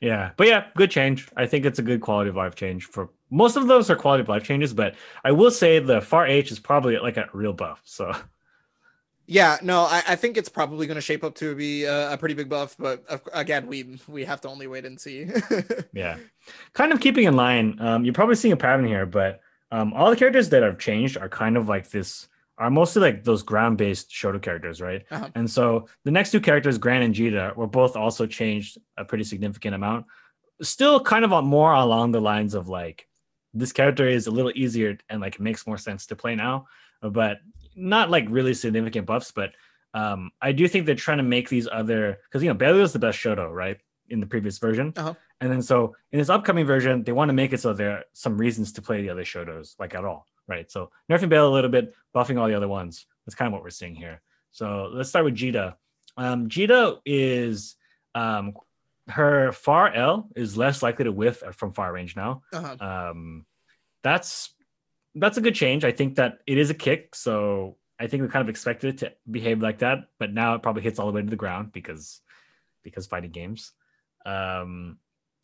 Yeah, but yeah, good change. I think it's a good quality of life change for most of those are quality of life changes, but I will say the far H is probably like a real buff. So Yeah, no, I, I think it's probably going to shape up to be a, a pretty big buff, but of, again, we we have to only wait and see. yeah, kind of keeping in line. Um, you're probably seeing a pattern here, but um, all the characters that have changed are kind of like this. Are mostly like those ground-based Shoto characters, right? Uh-huh. And so the next two characters, Gran and Djeeta, were both also changed a pretty significant amount. Still, kind of on more along the lines of like this character is a little easier and like makes more sense to play now, but not like really significant buffs. But um, I do think they're trying to make these other because you know Bailey was the best Shoto, right? In the previous version, Uh-huh. and then so in this upcoming version, they want to make it so there are some reasons to play the other Shotos like at all, right? So nerfing Bailey a little bit, buffing all the other ones. That's kind of what we're seeing here. So let's start with Djeeta. Um, Djeeta is um, her far L is less likely to whiff from far range now. uh-huh. Um, that's that's a good change. I think that it is a kick, so I think we kind of expected it to behave like that, but now it probably hits all the way to the ground because because fighting games. Um,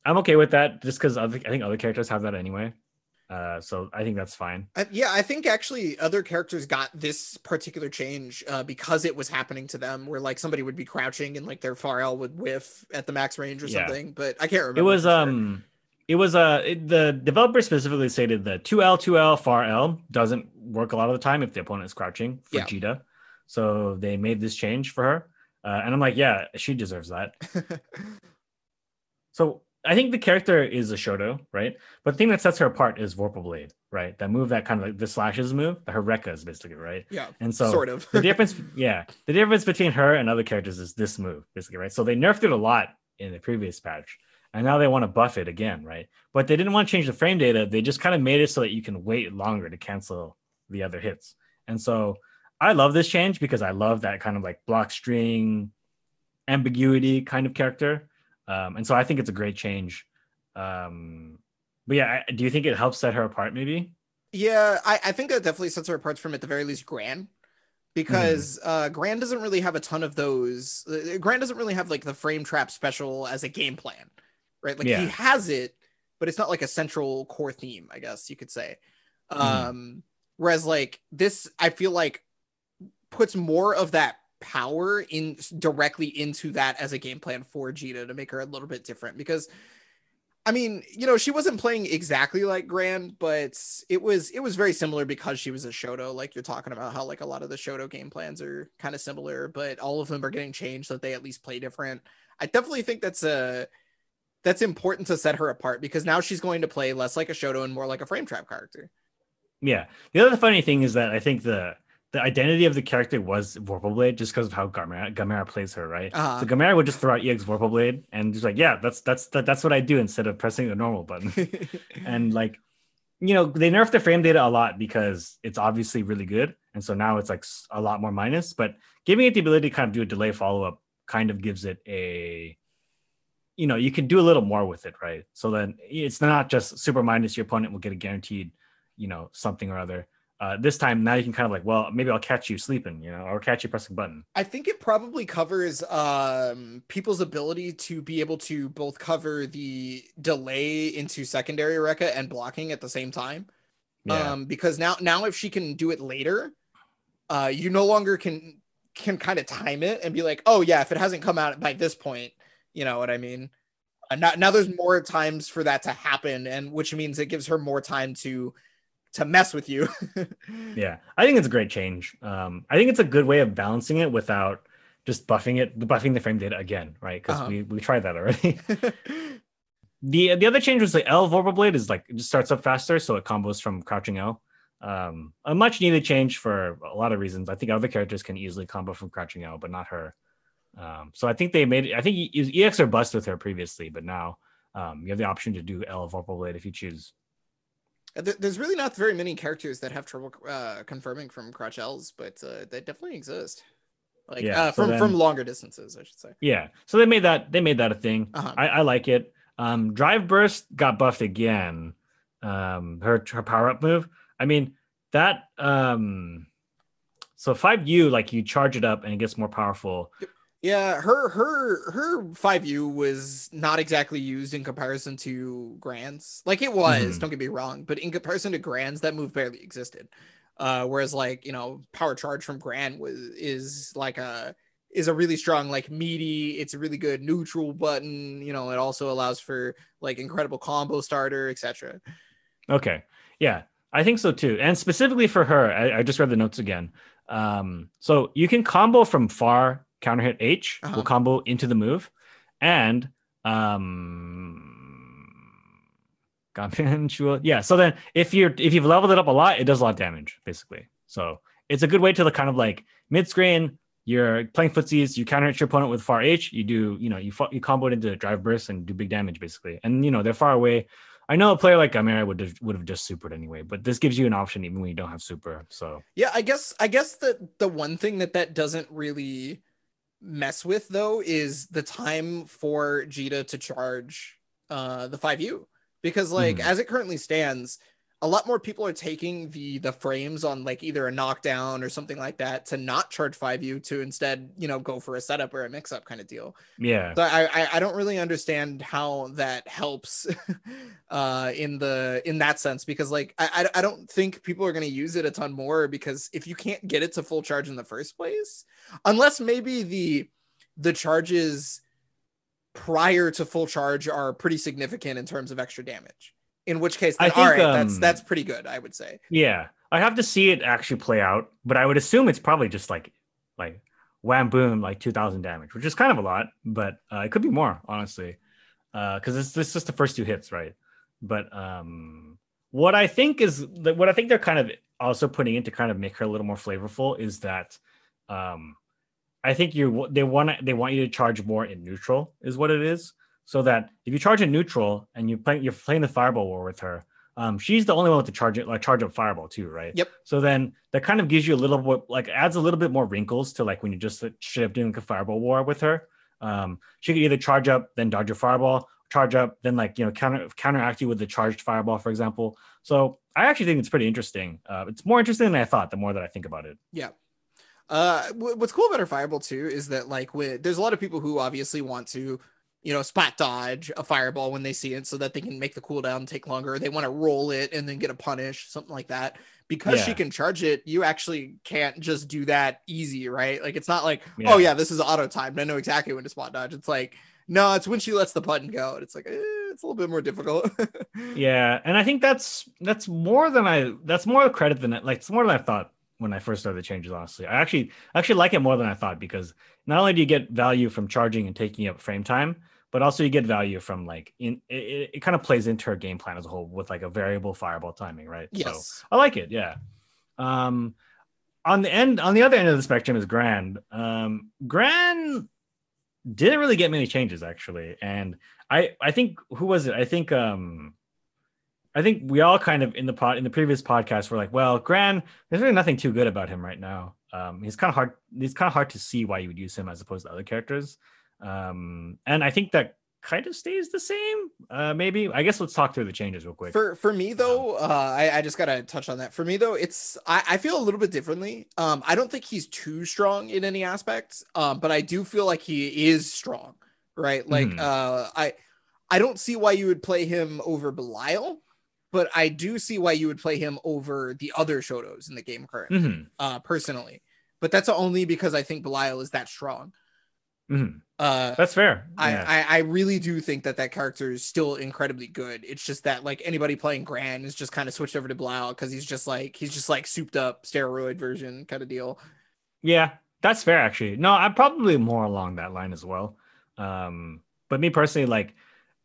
I'm okay with that just because I think other characters have that anyway. Uh, so I think that's fine. I, yeah, I think actually other characters got this particular change uh, because it was happening to them, where like somebody would be crouching and like their far L would whiff at the max range or Yeah. something. But I can't remember. It was um it was uh it- the developer specifically stated the 2L 2L far L doesn't work a lot of the time if the opponent is crouching for Yeah. Djeeta. So they made this change for her. Uh, and I'm like, yeah, she deserves that. So I think the character is a Shoto, right? But the thing that sets her apart is Vorpal Blade, right? That move that kind of like the slashes move, her Rekka is basically, right? yeah, And so sort of. the difference, yeah, the difference between her and other characters is this move, basically, right? So they nerfed it a lot in the previous patch, and now they want to buff it again, right? But they didn't want to change the frame data. They just kind of made it so that you can wait longer to cancel the other hits. And so I love this change because I love that kind of like block string ambiguity kind of character. Um, and so I think it's a great change. Um, but yeah, I, do you think it helps set her apart? Maybe. Yeah, I, I think that definitely sets her apart from at the very least Gran. Because uh Gran doesn't really have a ton of those. uh, Gran doesn't really have like the frame trap special as a game plan, right? Like Yeah. he has it, but it's not like a central core theme, I guess you could say. Mhm. Um whereas like this I feel like puts more of that power in directly into that as a game plan for Djeeta to make her a little bit different because I mean, you know, she wasn't playing exactly like Gran, but it was it was very similar because she was a Shoto. Like you're talking about how like a lot of the Shoto game plans are kind of similar, but all of them are getting changed so that they at least play different. I definitely think that's a that's important to set her apart because now she's going to play less like a Shoto and more like a frame trap character. Yeah. The other funny thing is that I think the the identity of the character was Vorpal Blade just because of how Gamera, Gamera plays her, right? Uh-huh. So Gamera would just throw out EX Vorpal Blade and just like, yeah, that's that's that, that's what I do instead of pressing the normal button. and like, you know, they nerfed the frame data a lot because it's obviously really good, and so now it's like a lot more minus. But giving it the ability to kind of do a delay follow up kind of gives it a you know you can do a little more with it, right? So then it's not just super minus your opponent will get a guaranteed, you know, something or other. Uh, this time now you can kind of like, well, maybe I'll catch you sleeping, you know, or catch you pressing button. I think it probably covers um, people's ability to be able to both cover the delay into secondary Rekka and blocking at the same time. Yeah. Um, because now now if she can do it later, uh, you no longer can can kind of time it and be like, oh yeah, if it hasn't come out by this point, you know what I mean. Uh, now, now there's more times for that to happen, and which means it gives her more time to to mess with you. yeah, I think it's a great change. Um, I think it's a good way of balancing it without just buffing it, buffing the frame data again, right? Because Uh-huh. we we tried that already. the the other change was the L Vorpal Blade is like it just starts up faster, so it combos from crouching L. Um, a much needed change for a lot of reasons. I think other characters can easily combo from crouching L, but not her. Um, so I think they made it. I think EX or bust with her previously, but now um, you have the option to do L Vorpal Blade if you choose. There's really not very many characters that have trouble uh, confirming from Crotch L's, but uh, they definitely exist. Like Yeah, uh, so from then- from longer distances, I should say. Yeah, so they made that they made that a thing. Uh-huh. I, I like it. Um, Drive Burst got buffed again. Um, her her power up move. I mean that. Um, so five U like you charge it up and it gets more powerful. Yeah, her her her five U was not exactly used in comparison to Gran's. Like it was, Mhm. don't get me wrong, but in comparison to Gran's, that move barely existed. Uh, whereas like you know, power charge from Gran was is like a is a really strong like meaty. It's a really good neutral button. You know, it also allows for like incredible combo starter, etc. Okay, yeah, I think so too. And specifically for her, I, I just read the notes again. Um, so you can combo from far, counter hit H, Uh-huh. will combo into the move, and um, yeah. So then if you're if you've leveled it up a lot, it does a lot of damage basically. So it's a good way to like, kind of like mid screen. You're playing footsies, you counter hit your opponent with far H. You do, you know, you you combo it into drive burst and do big damage basically. And you know they're far away. I know a player like Gamera would have, would have just supered anyway, but this gives you an option even when you don't have super. So Yeah, I guess I guess that the one thing that that doesn't really mess with though is the time for Djeeta to charge uh the 5U because like Mhm. as it currently stands a lot more people are taking the the frames on like either a knockdown or something like that to not charge 5U to instead, you know, go for a setup or a mix up kind of deal. yeah, So I, I I don't really understand how that helps uh in the in that sense because like I I, I don't think people are going to use it a ton more because if you can't get it to full charge in the first place unless maybe the the charges prior to full charge are pretty significant in terms of extra damage in which case I then, all think, right that's um, that's pretty good I would say yeah. I have to see it actually play out, but I would assume it's probably just like like wham boom like two thousand damage, which is kind of a lot, but uh, it could be more honestly, because it's this just the first two hits, right? But um, what I think is that what I think they're kind of also putting in to kind of make her a little more flavorful is that um, I think you they want they want you to charge more in neutral is what it is, so that if you charge in neutral and you play you're playing the fireball war with her, um, she's the only one with the charge like charge up fireball too, right? Yep. So then that kind of gives you a little bit like adds a little bit more wrinkles to like when you just straight up doing like a fireball war with her. Um, she could either charge up then dodge your fireball, charge up then like you know counter counteract you with the charged fireball, for example. So I actually think it's pretty interesting. Uh, it's more interesting than I thought. The more that I think about it. Yeah. Uh, wh- what's cool about her fireball too is that like with there's a lot of people who obviously want to, you know, spot dodge a fireball when they see it so that they can make the cooldown take longer. They want to roll it and then get a punish, something like that. Because she can charge it, you actually can't just do that easy, right? Like it's not like, Yeah. oh yeah, this is auto timed. I know exactly when to spot dodge. It's like, no, it's when she lets the button go. And it's like, eh, it's a little bit more difficult. Yeah, and I think that's that's more than I that's more credit than it. like it's more than I thought when I first started the changes. Honestly, I actually actually like it more than I thought because not only do you get value from charging and taking up frame time, but also you get value from like in it, it, kind of plays into her game plan as a whole with like a variable fireball timing, right? So yes. I like it. Yeah. Um, on the end, on the other end of the spectrum is Gran. Um, Gran didn't really get many changes actually, and I I think who was it? I think um, I think we all kind of in the pod in the previous podcast were like, well, Gran, there's really nothing too good about him right now. Um, he's kind of hard. It's kind of hard to see why you would use him as opposed to other characters. Um, and I think that kind of stays the same. Uh, maybe I guess let's talk through the changes real quick. For for me though, uh, I, I just gotta touch on that. For me though, it's I, I feel a little bit differently. Um, I don't think he's too strong in any aspects. Um, but I do feel like he is strong, right? Like Mhm. uh, I I don't see why you would play him over Belial, but I do see why you would play him over the other Shotos in the game currently. Mhm, Uh, personally, but that's only because I think Belial is that strong. mhm. Uh, That's fair. I, Yeah. I I really do think that that character is still incredibly good. It's just that like anybody playing Gran is just kind of switched over to Blau because he's just like he's just like souped up steroid version kind of deal. Yeah, that's fair actually. No, I'm probably more along that line as well. Um, but me personally, like,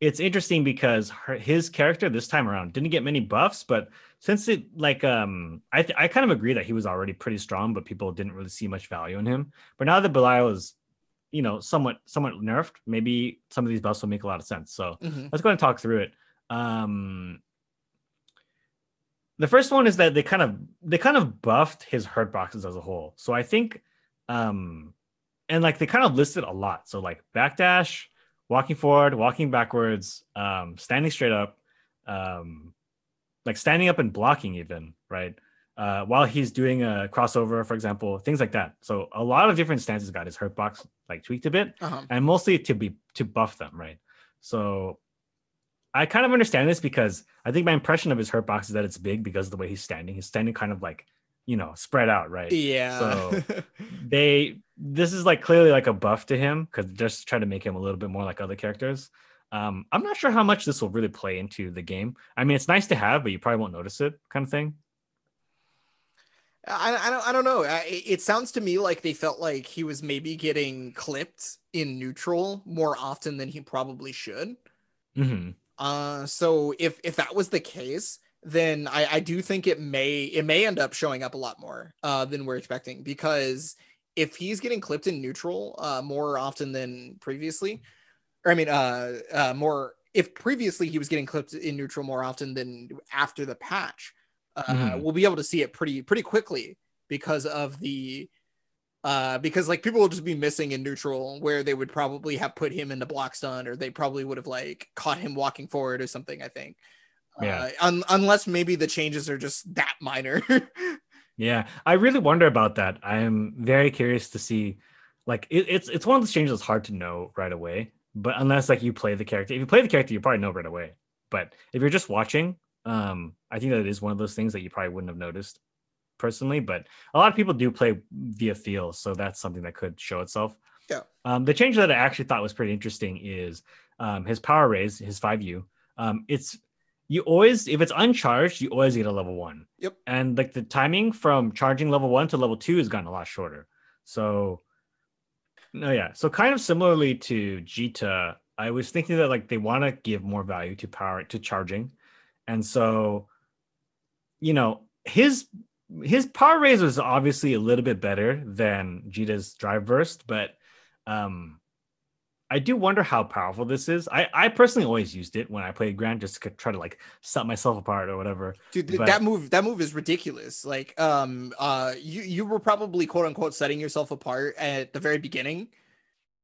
it's interesting because her, his character this time around didn't get many buffs, but since it like um, I th- I kind of agree that he was already pretty strong, but people didn't really see much value in him. But now that Belial is, you know, somewhat somewhat nerfed, maybe some of these buffs will make a lot of sense. So Mhm. let's go and talk through it. Um, the first one is that they kind of they kind of buffed his hurt boxes as a whole. So I think, um, and like they kind of listed a lot. So like backdash, walking forward, walking backwards, um, standing straight up, um, like standing up and blocking even right. Uh, while he's doing a crossover, for example, things like that. So a lot of different stances got his hurt box like tweaked a bit Uh-huh. and mostly to be to buff them, right? So I kind of understand this because I think my impression of his hurt box is that it's big because of the way he's standing. He's standing kind of like, you know, spread out, right? Yeah. So- They this is like clearly like a buff to him because just try to make him a little bit more like other characters. Um, I'm not sure how much this will really play into the game. I mean, it's nice to have, but you probably won't notice it, kind of thing. I, I don't I don't know. It sounds to me like they felt like he was maybe getting clipped in neutral more often than he probably should. hmm Uh, so if if that was the case, then I I do think it may it may end up showing up a lot more uh than we're expecting because if he's getting clipped in neutral uh more often than previously, or I mean uh uh more if previously he was getting clipped in neutral more often than after the patch, uh Mhm. we'll be able to see it pretty pretty quickly because of the uh because like people will just be missing in neutral where they would probably have put him in the block stun or they probably would have like caught him walking forward or something i think Yeah. uh, un- unless maybe the changes are just that minor Yeah, I really wonder about that. I'm very curious to see, like, it, it's it's one of those changes that's hard to know right away. But unless like you play the character, if you play the character, you probably know right away. But if you're just watching, um, I think that it is one of those things that you probably wouldn't have noticed personally. But a lot of people do play via feel, so that's something that could show itself. Yeah. Um, the change that I actually thought was pretty interesting is um, his power raise, his five U. Um, it's you always if it's uncharged, you always get a level one. Yep. And like the timing from charging level one to level two has gotten a lot shorter. So no, yeah. So kind of similarly to Djeeta, I was thinking that like they want to give more value to power to charging. And so, you know, his his power raise was obviously a little bit better than Djeeta's drive burst, but um I do wonder how powerful this is. I, I personally always used it when I played Gran just to try to like set myself apart or whatever. dude But- that move that move is ridiculous like um uh you you were probably quote unquote setting yourself apart at the very beginning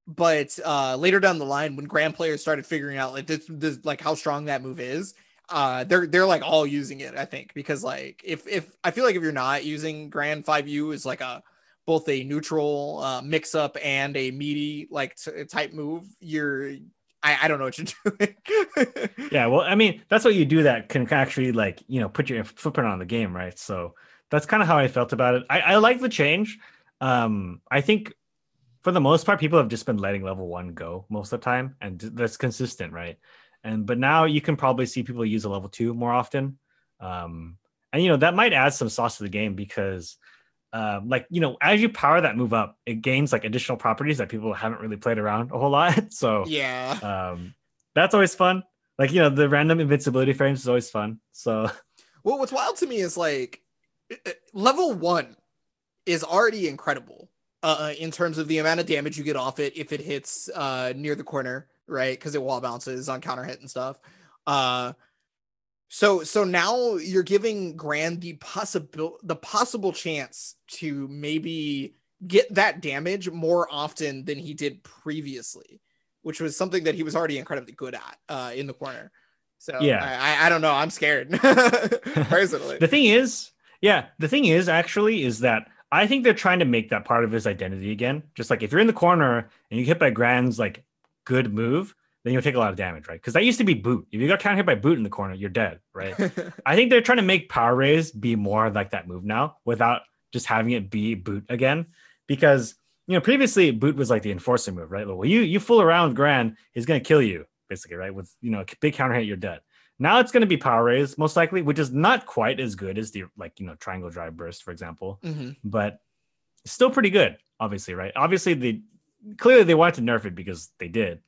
but uh later down the line when Gran players started figuring out like this, this like how strong that move is uh they're they're like all using it i think because like if if i feel like if you're not using Gran 5u is like a both a neutral uh mix up and a meaty like t- type move you're I, I don't know what you're doing Yeah, well, I mean, that's what you do that can actually like, you know, put your footprint on the game, right? So that's kind of how I felt about it. I, I like the change. Um, I think for the most part, people have just been letting level one go most of the time, and that's consistent, right? And but now you can probably see people use a level two more often. Um, and you know, that might add some sauce to the game because um, like you know, as you power that move up, it gains like additional properties that people haven't really played around a whole lot. So yeah um that's always fun like you know the random invincibility frames is always fun so Well, what's wild to me is like uh, uh, level one is already incredible uh, in terms of the amount of damage you get off it if it hits uh, near the corner, right? Because it wall bounces on counter hit and stuff. Uh, so so now you're giving Gran the possible the possible chance to maybe get that damage more often than he did previously. which was something that he was already incredibly good at uh, in the corner. So Yeah. I, I, don't know. I'm scared personally. The thing is, yeah, the thing is actually is that I think they're trying to make that part of his identity again. Just like if you're in the corner and you get hit by Gran's like good move, then you'll take a lot of damage, right? Because that used to be boot. If you got counter hit by boot in the corner, you're dead, right? I think they're trying to make power raise be more like that move now without just having it be boot again. Because you know, previously boot was like the enforcer move, right? Well, you you fool around with Gran, he's gonna kill you, basically, right? With you know, big counter hit, you're dead. Now it's gonna be power raise, most likely, which is not quite as good as the like you know triangle drive burst, for example, Mhm. but still pretty good, obviously, right? Obviously, they clearly they wanted to nerf it because they did,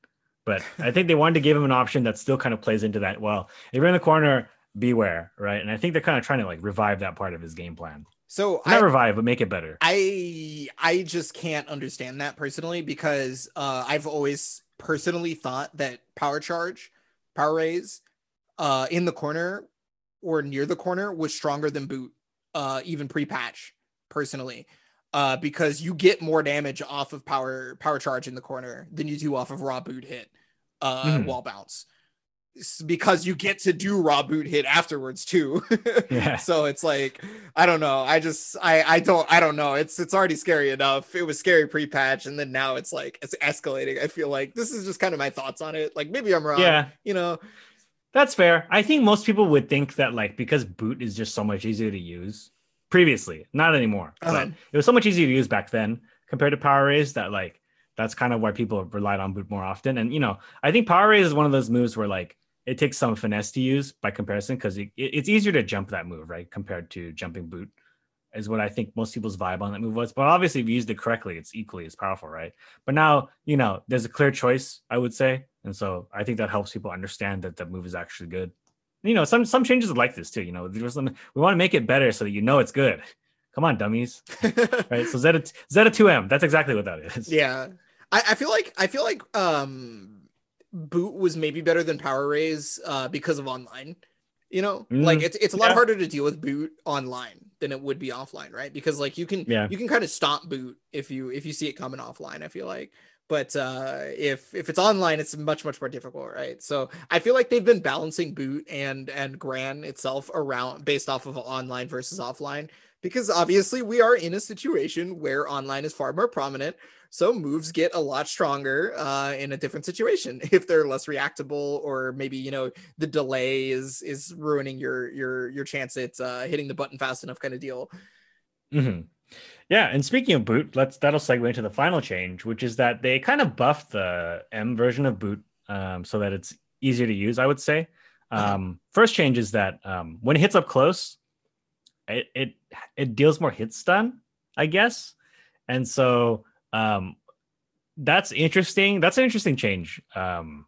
but I think they wanted to give him an option that still kind of plays into that. Well, if you're in the corner, beware, right? And I think they're kind of trying to like revive that part of his game plan. So Not I, revive, but make it better. I I just can't understand that personally because uh, I've always personally thought that power charge, power raise, uh, in the corner or near the corner was stronger than boot, uh, even pre-patch. Personally, uh, because you get more damage off of power power charge in the corner than you do off of raw boot hit, uh, Mhm. wall bounce. It's because you get to do raw boot hit afterwards too. Yeah. So it's like I don't know. I just I I don't I don't know. It's it's already scary enough. It was scary pre-patch, and then now it's like it's escalating. I feel like this is just kind of my thoughts on it. Like maybe I'm wrong. Yeah. You know. That's fair. I think most people would think that like because boot is just so much easier to use previously, not anymore. But Uh-huh. it was so much easier to use back then compared to power raise that like that's kind of why people relied on boot more often. And you know, I think power raise is one of those moves where like it takes some finesse to use by comparison because it, it- it's easier to jump that move, right? Compared to jumping boot is what I think most people's vibe on that move was. But obviously, if you used it correctly, it's equally as powerful, right? But now, you know, there's a clear choice, I would say. And so I think that helps people understand that the move is actually good. You know, some some changes are like this too. You know, there's some, we want to make it better so that you know it's good. Come on, dummies. Right. So Zeta Zeta 2M, that's exactly what that is. yeah. I, I feel like I feel like um boot was maybe better than power raise uh because of online. You know, Mm, like it's it's a lot yeah. harder to deal with boot online than it would be offline, right? Because like you can Yeah. you can kind of stomp boot if you if you see it coming offline, I feel like. But uh if if it's online, it's much, much more difficult, right? So I feel like they've been balancing boot and and Gran itself around based off of online versus offline because obviously we are in a situation where online is far more prominent so moves get a lot stronger uh, in a different situation if they're less reactable or maybe you know the delay is is ruining your your your chance at uh, hitting the button fast enough kind of deal Mhm. Yeah, and speaking of boot, let's that'll segue into the final change, which is that they kind of buffed the M version of boot um, so that it's easier to use. I would say. Uh-huh. Um, First change is that um, when it hits up close, it it it deals more hit stun, I guess, and so um, that's interesting. That's an interesting change. Um,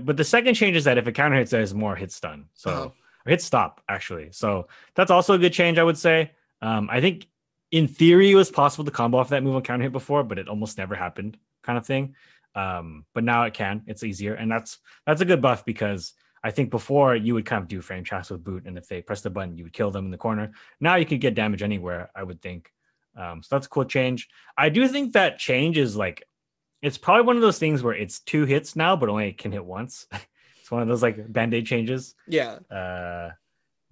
but the second change is that if it counter hits, there's more hit stun. So Uh-huh. hit stop actually. So that's also a good change, I would say. Um, I think in theory it was possible to combo off that move on counter hit before, but it almost never happened, kind of thing. Um, but now it can. It's easier, and that's that's a good buff because I think before you would kind of do frame traps with boot, and if they press the button, you would kill them in the corner. Now you can get damage anywhere. I would think. Um, so that's a cool change. I do think that change is like it's probably one of those things where it's two hits now, but only can hit once. it's one of those like band-aid changes yeah uh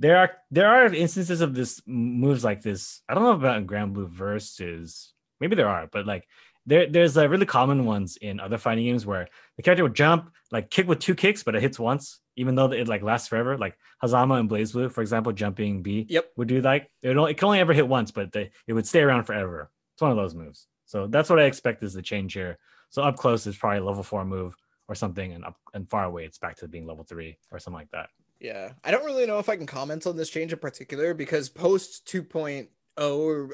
there are there are instances of this moves like this. I don't know about in Granblue versus maybe there are but like there there's uh, really common ones in other fighting games where the character would jump like kick with two kicks but it hits once even though it like lasts forever. Like Hazama and BlazBlue for example jumping b Yep. would do like it, only, it can only ever hit once but they, it would stay around forever. It's one of those moves. So that's what i expect is the change here. So up close is probably a level four move or something and up and far away it's back to being level three or something like that yeah i don't really know if i can comment on this change in particular because post 2.0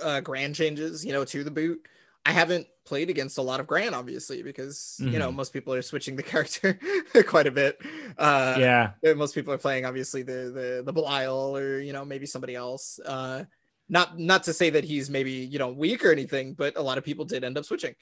uh, Gran changes you know to the boot i haven't played against a lot of Gran obviously because you know Mhm. most people are switching the character quite a bit uh yeah most people are playing obviously the the the Belial or you know maybe somebody else. Uh, not not to say that he's maybe you know weak or anything, but a lot of people did end up switching.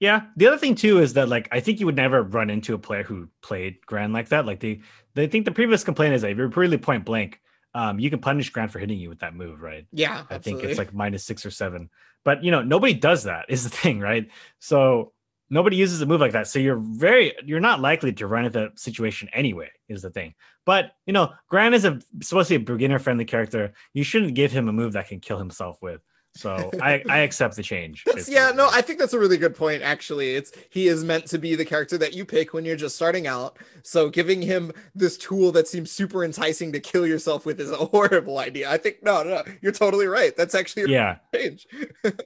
Yeah. The other thing too is that like I think you would never run into a player who played Gran like that. Like they they think the previous complaint is that if you're really point blank, um, you can punish Gran for hitting you with that move, right? Yeah, I absolutely. think it's like minus six or seven. But you know, nobody does that is the thing, right? So nobody uses a move like that. So you're very you're not likely to run into that situation anyway, is the thing. But you know, Gran is a supposed to be a beginner friendly character. You shouldn't give him a move that can kill himself with. So I, I accept the change. That's, yeah, no, I think that's a really good point. Actually, it's he is meant to be the character that you pick when you're just starting out. So giving him this tool that seems super enticing to kill yourself with is a horrible idea. I think no, no, you're totally right. That's actually yeah change.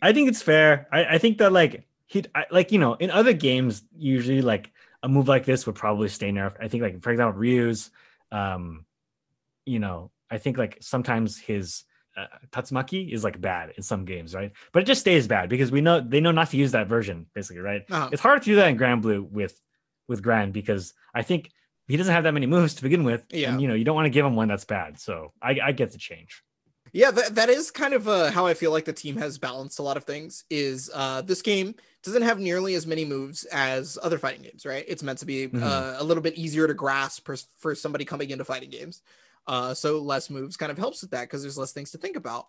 I think it's fair. I, I think that like he like you know in other games usually like a move like this would probably stay nerfed. I think like for example Ryu's, um, you know I think like sometimes his uh, Tatsumaki is like bad in some games, right? But it just stays bad because we know they know not to use that version, basically, right? Uh-huh. It's hard to do that in Granblue with with Gran because I think he doesn't have that many moves to begin with. Yeah. And, you know, you don't want to give him one that's bad. So I, I get the change. Yeah, that, that is kind of uh, how I feel like the team has balanced a lot of things. Is uh, this game doesn't have nearly as many moves as other fighting games, right? It's meant to be Mhm. uh, a little bit easier to grasp for, for somebody coming into fighting games. Uh, so less moves kind of helps with that because there's less things to think about.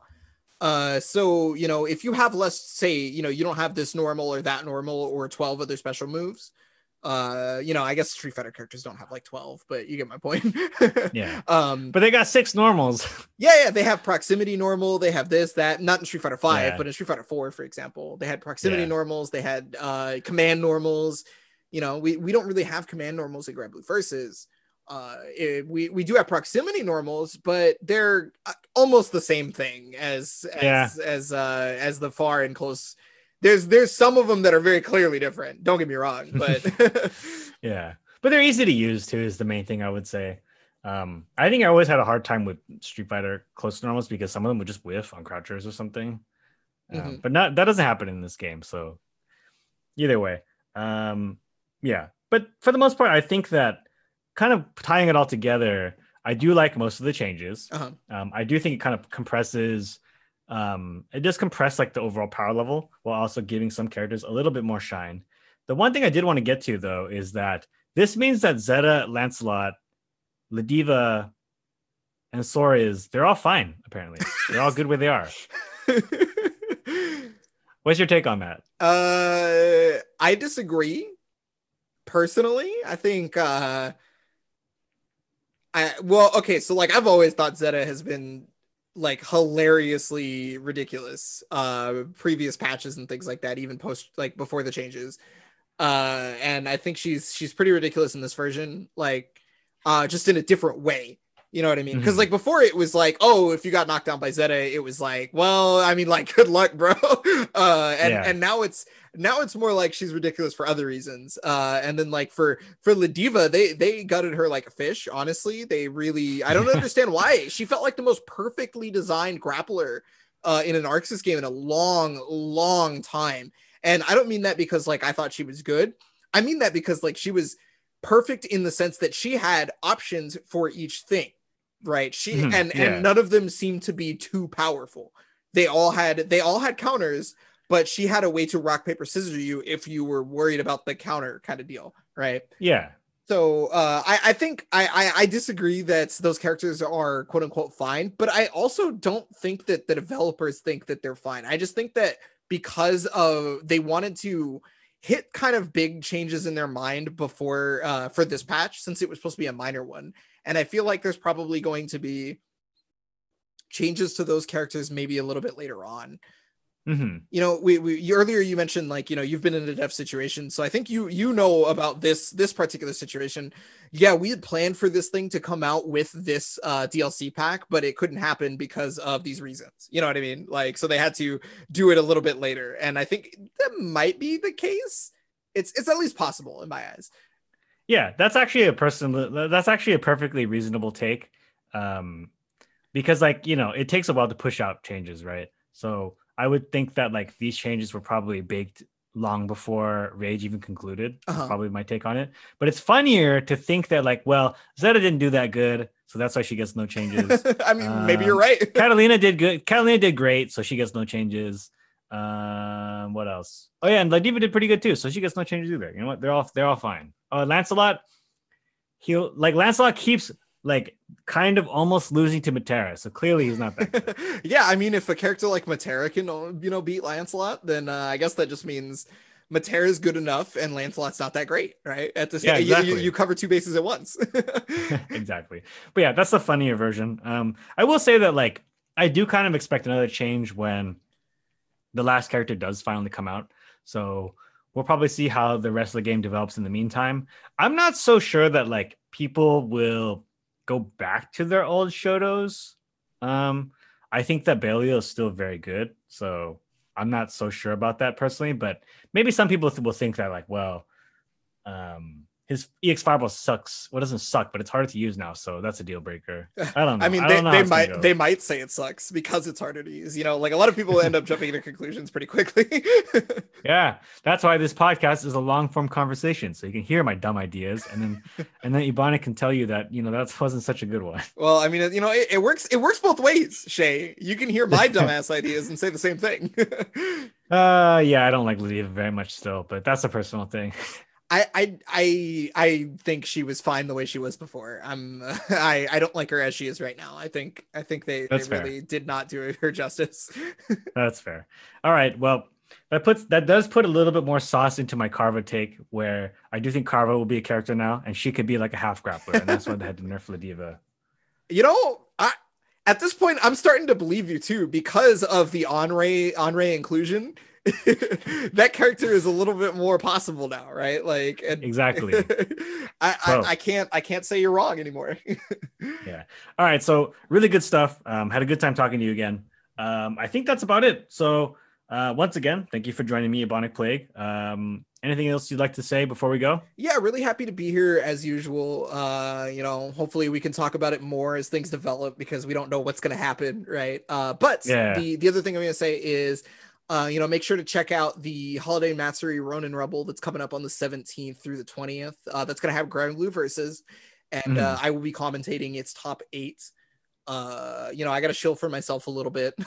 Uh, so you know, if you have less, say, you know, you don't have this normal or that normal or 12 other special moves. Uh, you know, I guess Street Fighter characters don't have like 12, but you get my point. Yeah. Um, But they got six normals. yeah, yeah, they have proximity normal. They have this, that, not in Street Fighter Five, Yeah. but in Street Fighter Four, for example, they had proximity Yeah. normals. They had uh, command normals. You know, we, we don't really have command normals in Granblue Versus. Uh, it- we we do have proximity normals, but they're uh, almost the same thing as as Yeah. as uh, as the far and close. There's there's some of them that are very clearly different. Don't get me wrong, but yeah. But they're easy to use too, is the main thing I would say. Um, I think I always had a hard time with Street Fighter close to normals because some of them would just whiff on crouchers or something. Um, Mhm. but not that doesn't happen in this game. So either way, um, yeah. But for the most part, I think that kind of tying it all together, I do like most of the changes. uh-huh. Um, I do think it kind of compresses. Um, it does compress like the overall power level while also giving some characters a little bit more shine. The one thing I did want to get to though is that this means that Zeta, Lancelot, Ladiva, and Soriz they're all fine. Apparently, they're all good where they are. What's your take on that? Uh, I disagree. Personally, I think uh I well, okay, so like I've always thought Zeta has been like hilariously ridiculous uh previous patches and things like that even post like before the changes. Uh and I think she's she's pretty ridiculous in this version like uh just in a different way. You know what I mean? Because Mhm. like before it was like, oh, if you got knocked down by Zeta, it was like, well, I mean, like, good luck, bro. Uh, and Yeah. and now it's now it's more like she's ridiculous for other reasons. Uh, and then like for for Ladiva, they they gutted her like a fish. Honestly, they really I don't understand why. She felt like the most perfectly designed grappler uh, in an ArcSys game in a long, long time. And I don't mean that because like I thought she was good. I mean that because like she was perfect in the sense that she had options for each thing, right? She Mhm, and yeah. and none of them seemed to be too powerful. They all had they all had counters, but she had a way to rock paper scissors you if you were worried about the counter kind of deal, right? Yeah, So uh, I, I think I, I I disagree that those characters are quote unquote fine, but I also don't think that the developers think that they're fine. I just think that because of they wanted to hit kind of big changes in their mind before uh, for this patch, since it was supposed to be a minor one, and I feel like there's probably going to be changes to those characters maybe a little bit later on. Hmm you know we, we you, earlier you mentioned like you know you've been in a deaf situation. So i think you you know about this this particular situation. Yeah we had planned for this thing to come out with this uh dlc pack but it couldn't happen because of these reasons. You know what i mean? Like so they had to do it a little bit later. And i think that might be the case. It's it's at least possible in my eyes Yeah, that's actually a person. That's actually a perfectly reasonable take, um, because like you know, it takes a while to push out changes, right? So I would think that like these changes were probably baked long before Rage even concluded. Uh-huh. Probably my take on it. But it's funnier to think that like, well, Zeta didn't do that good, so that's why she gets no changes. i mean maybe you're Um, right Katalina did good. Katalina did great, so she gets no changes. Um, what else? Oh yeah, and Ladiva did pretty good too, so she gets no changes either. You know what? They're all they're all fine. Uh, Lancelot, he'll like Lancelot keeps like kind of almost losing to Metera, so clearly he's not that. yeah, I mean, if a character like Metera can, uh, you know, beat Lancelot, then uh, I guess that just means Metera is good enough and Lancelot's not that great, right? At the Yeah, same, you- you, exactly. you cover two bases at once. exactly. But yeah, that's the funnier version. Um, I will say that like I do kind of expect another change when the last character does finally come out. So we'll probably see how the rest of the game develops in the meantime. I'm not so sure that like people will go back to their old Shotos. Um, I think that Belial is still very good. So I'm not so sure about that personally, but maybe some people will think that like, well, um, his EX Fireball sucks. Well, it doesn't suck, but it's harder to use now, so that's a deal breaker. I don't know. I mean, I they, how they might go. they might say it sucks because it's harder to use. You know, like a lot of people end up jumping to conclusions pretty quickly. Yeah, that's why this podcast is a long form conversation, so you can hear my dumb ideas, and then and then Ibana can tell you that you know that wasn't such a good one. well, I mean, you know, it, it works. It works both ways, Shay. You can hear my dumbass ideas and say the same thing. Uh, yeah, I don't like Ladiva very much still, but that's a personal thing. I, I I I think she was fine the way she was before. I'm I I don't like her as she is right now. I think I think they, they fair. really did not do her justice. That's fair. All right, well. That puts that does put a little bit more sauce into my Carva take, where I do think Carva will be a character now, and she could be like a half grappler, and that's why they had to nerf Ladiva. You know, I at this point I'm starting to believe you too because of the Henri Henri inclusion. that character is a little bit more possible now, right? Like and Exactly. I, I I can't I can't say you're wrong anymore. Yeah. All right, so really good stuff. Um, had a good time talking to you again. Um, I think that's about it. So uh, once again, thank you for joining me, Ebonic Plague. Um, anything else you'd like to say before we go? yeah, really happy to be here as usual. Uh, you know, hopefully we can talk about it more as things develop because we don't know what's gonna happen, right? Uh, but Yeah. the the other thing I'm gonna say is. Uh, you know, make sure to check out the Holiday Matsuri Ronin Rebel that's coming up on the 17th through the 20th. Uh, that's going to have Granblue versus, and uh, I will be commentating its top eight. Uh, you know, I got to chill for myself a little bit.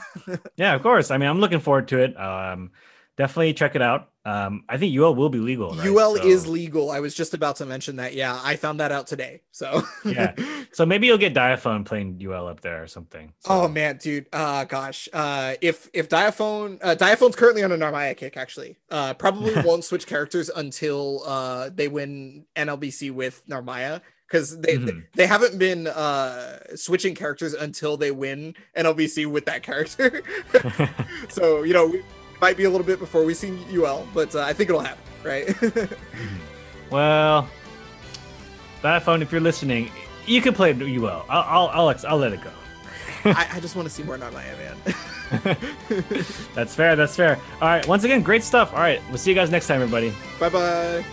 Yeah, of course. I mean, I'm looking forward to it. Um, definitely check it out. Um, I think Yuel will be legal. right? Yuel So- is legal. I was just about to mention that. Yeah, I found that out today. So, Yeah. So maybe you'll get Diaphone playing Yuel up there or something. So- Oh man, dude. Uh gosh. Uh if if Diaphone uh Diaphone's currently on a Narmaya kick actually. Uh probably won't switch characters until uh they win NLBC with Narmaya cuz they, they Mhm. they haven't been uh switching characters until they win NLBC with that character. so, you know, we might be a little bit before we see Yuel, but uh, I think it'll happen, right? well, Diaphone, if you're listening, you can play Yuel. I'll, I'll, I'll, I'll let it go. I, I just want to see more Not Narmaya, man. that's fair. That's fair. All right. Once again, great stuff. All right. We'll see you guys next time, everybody. bye bye.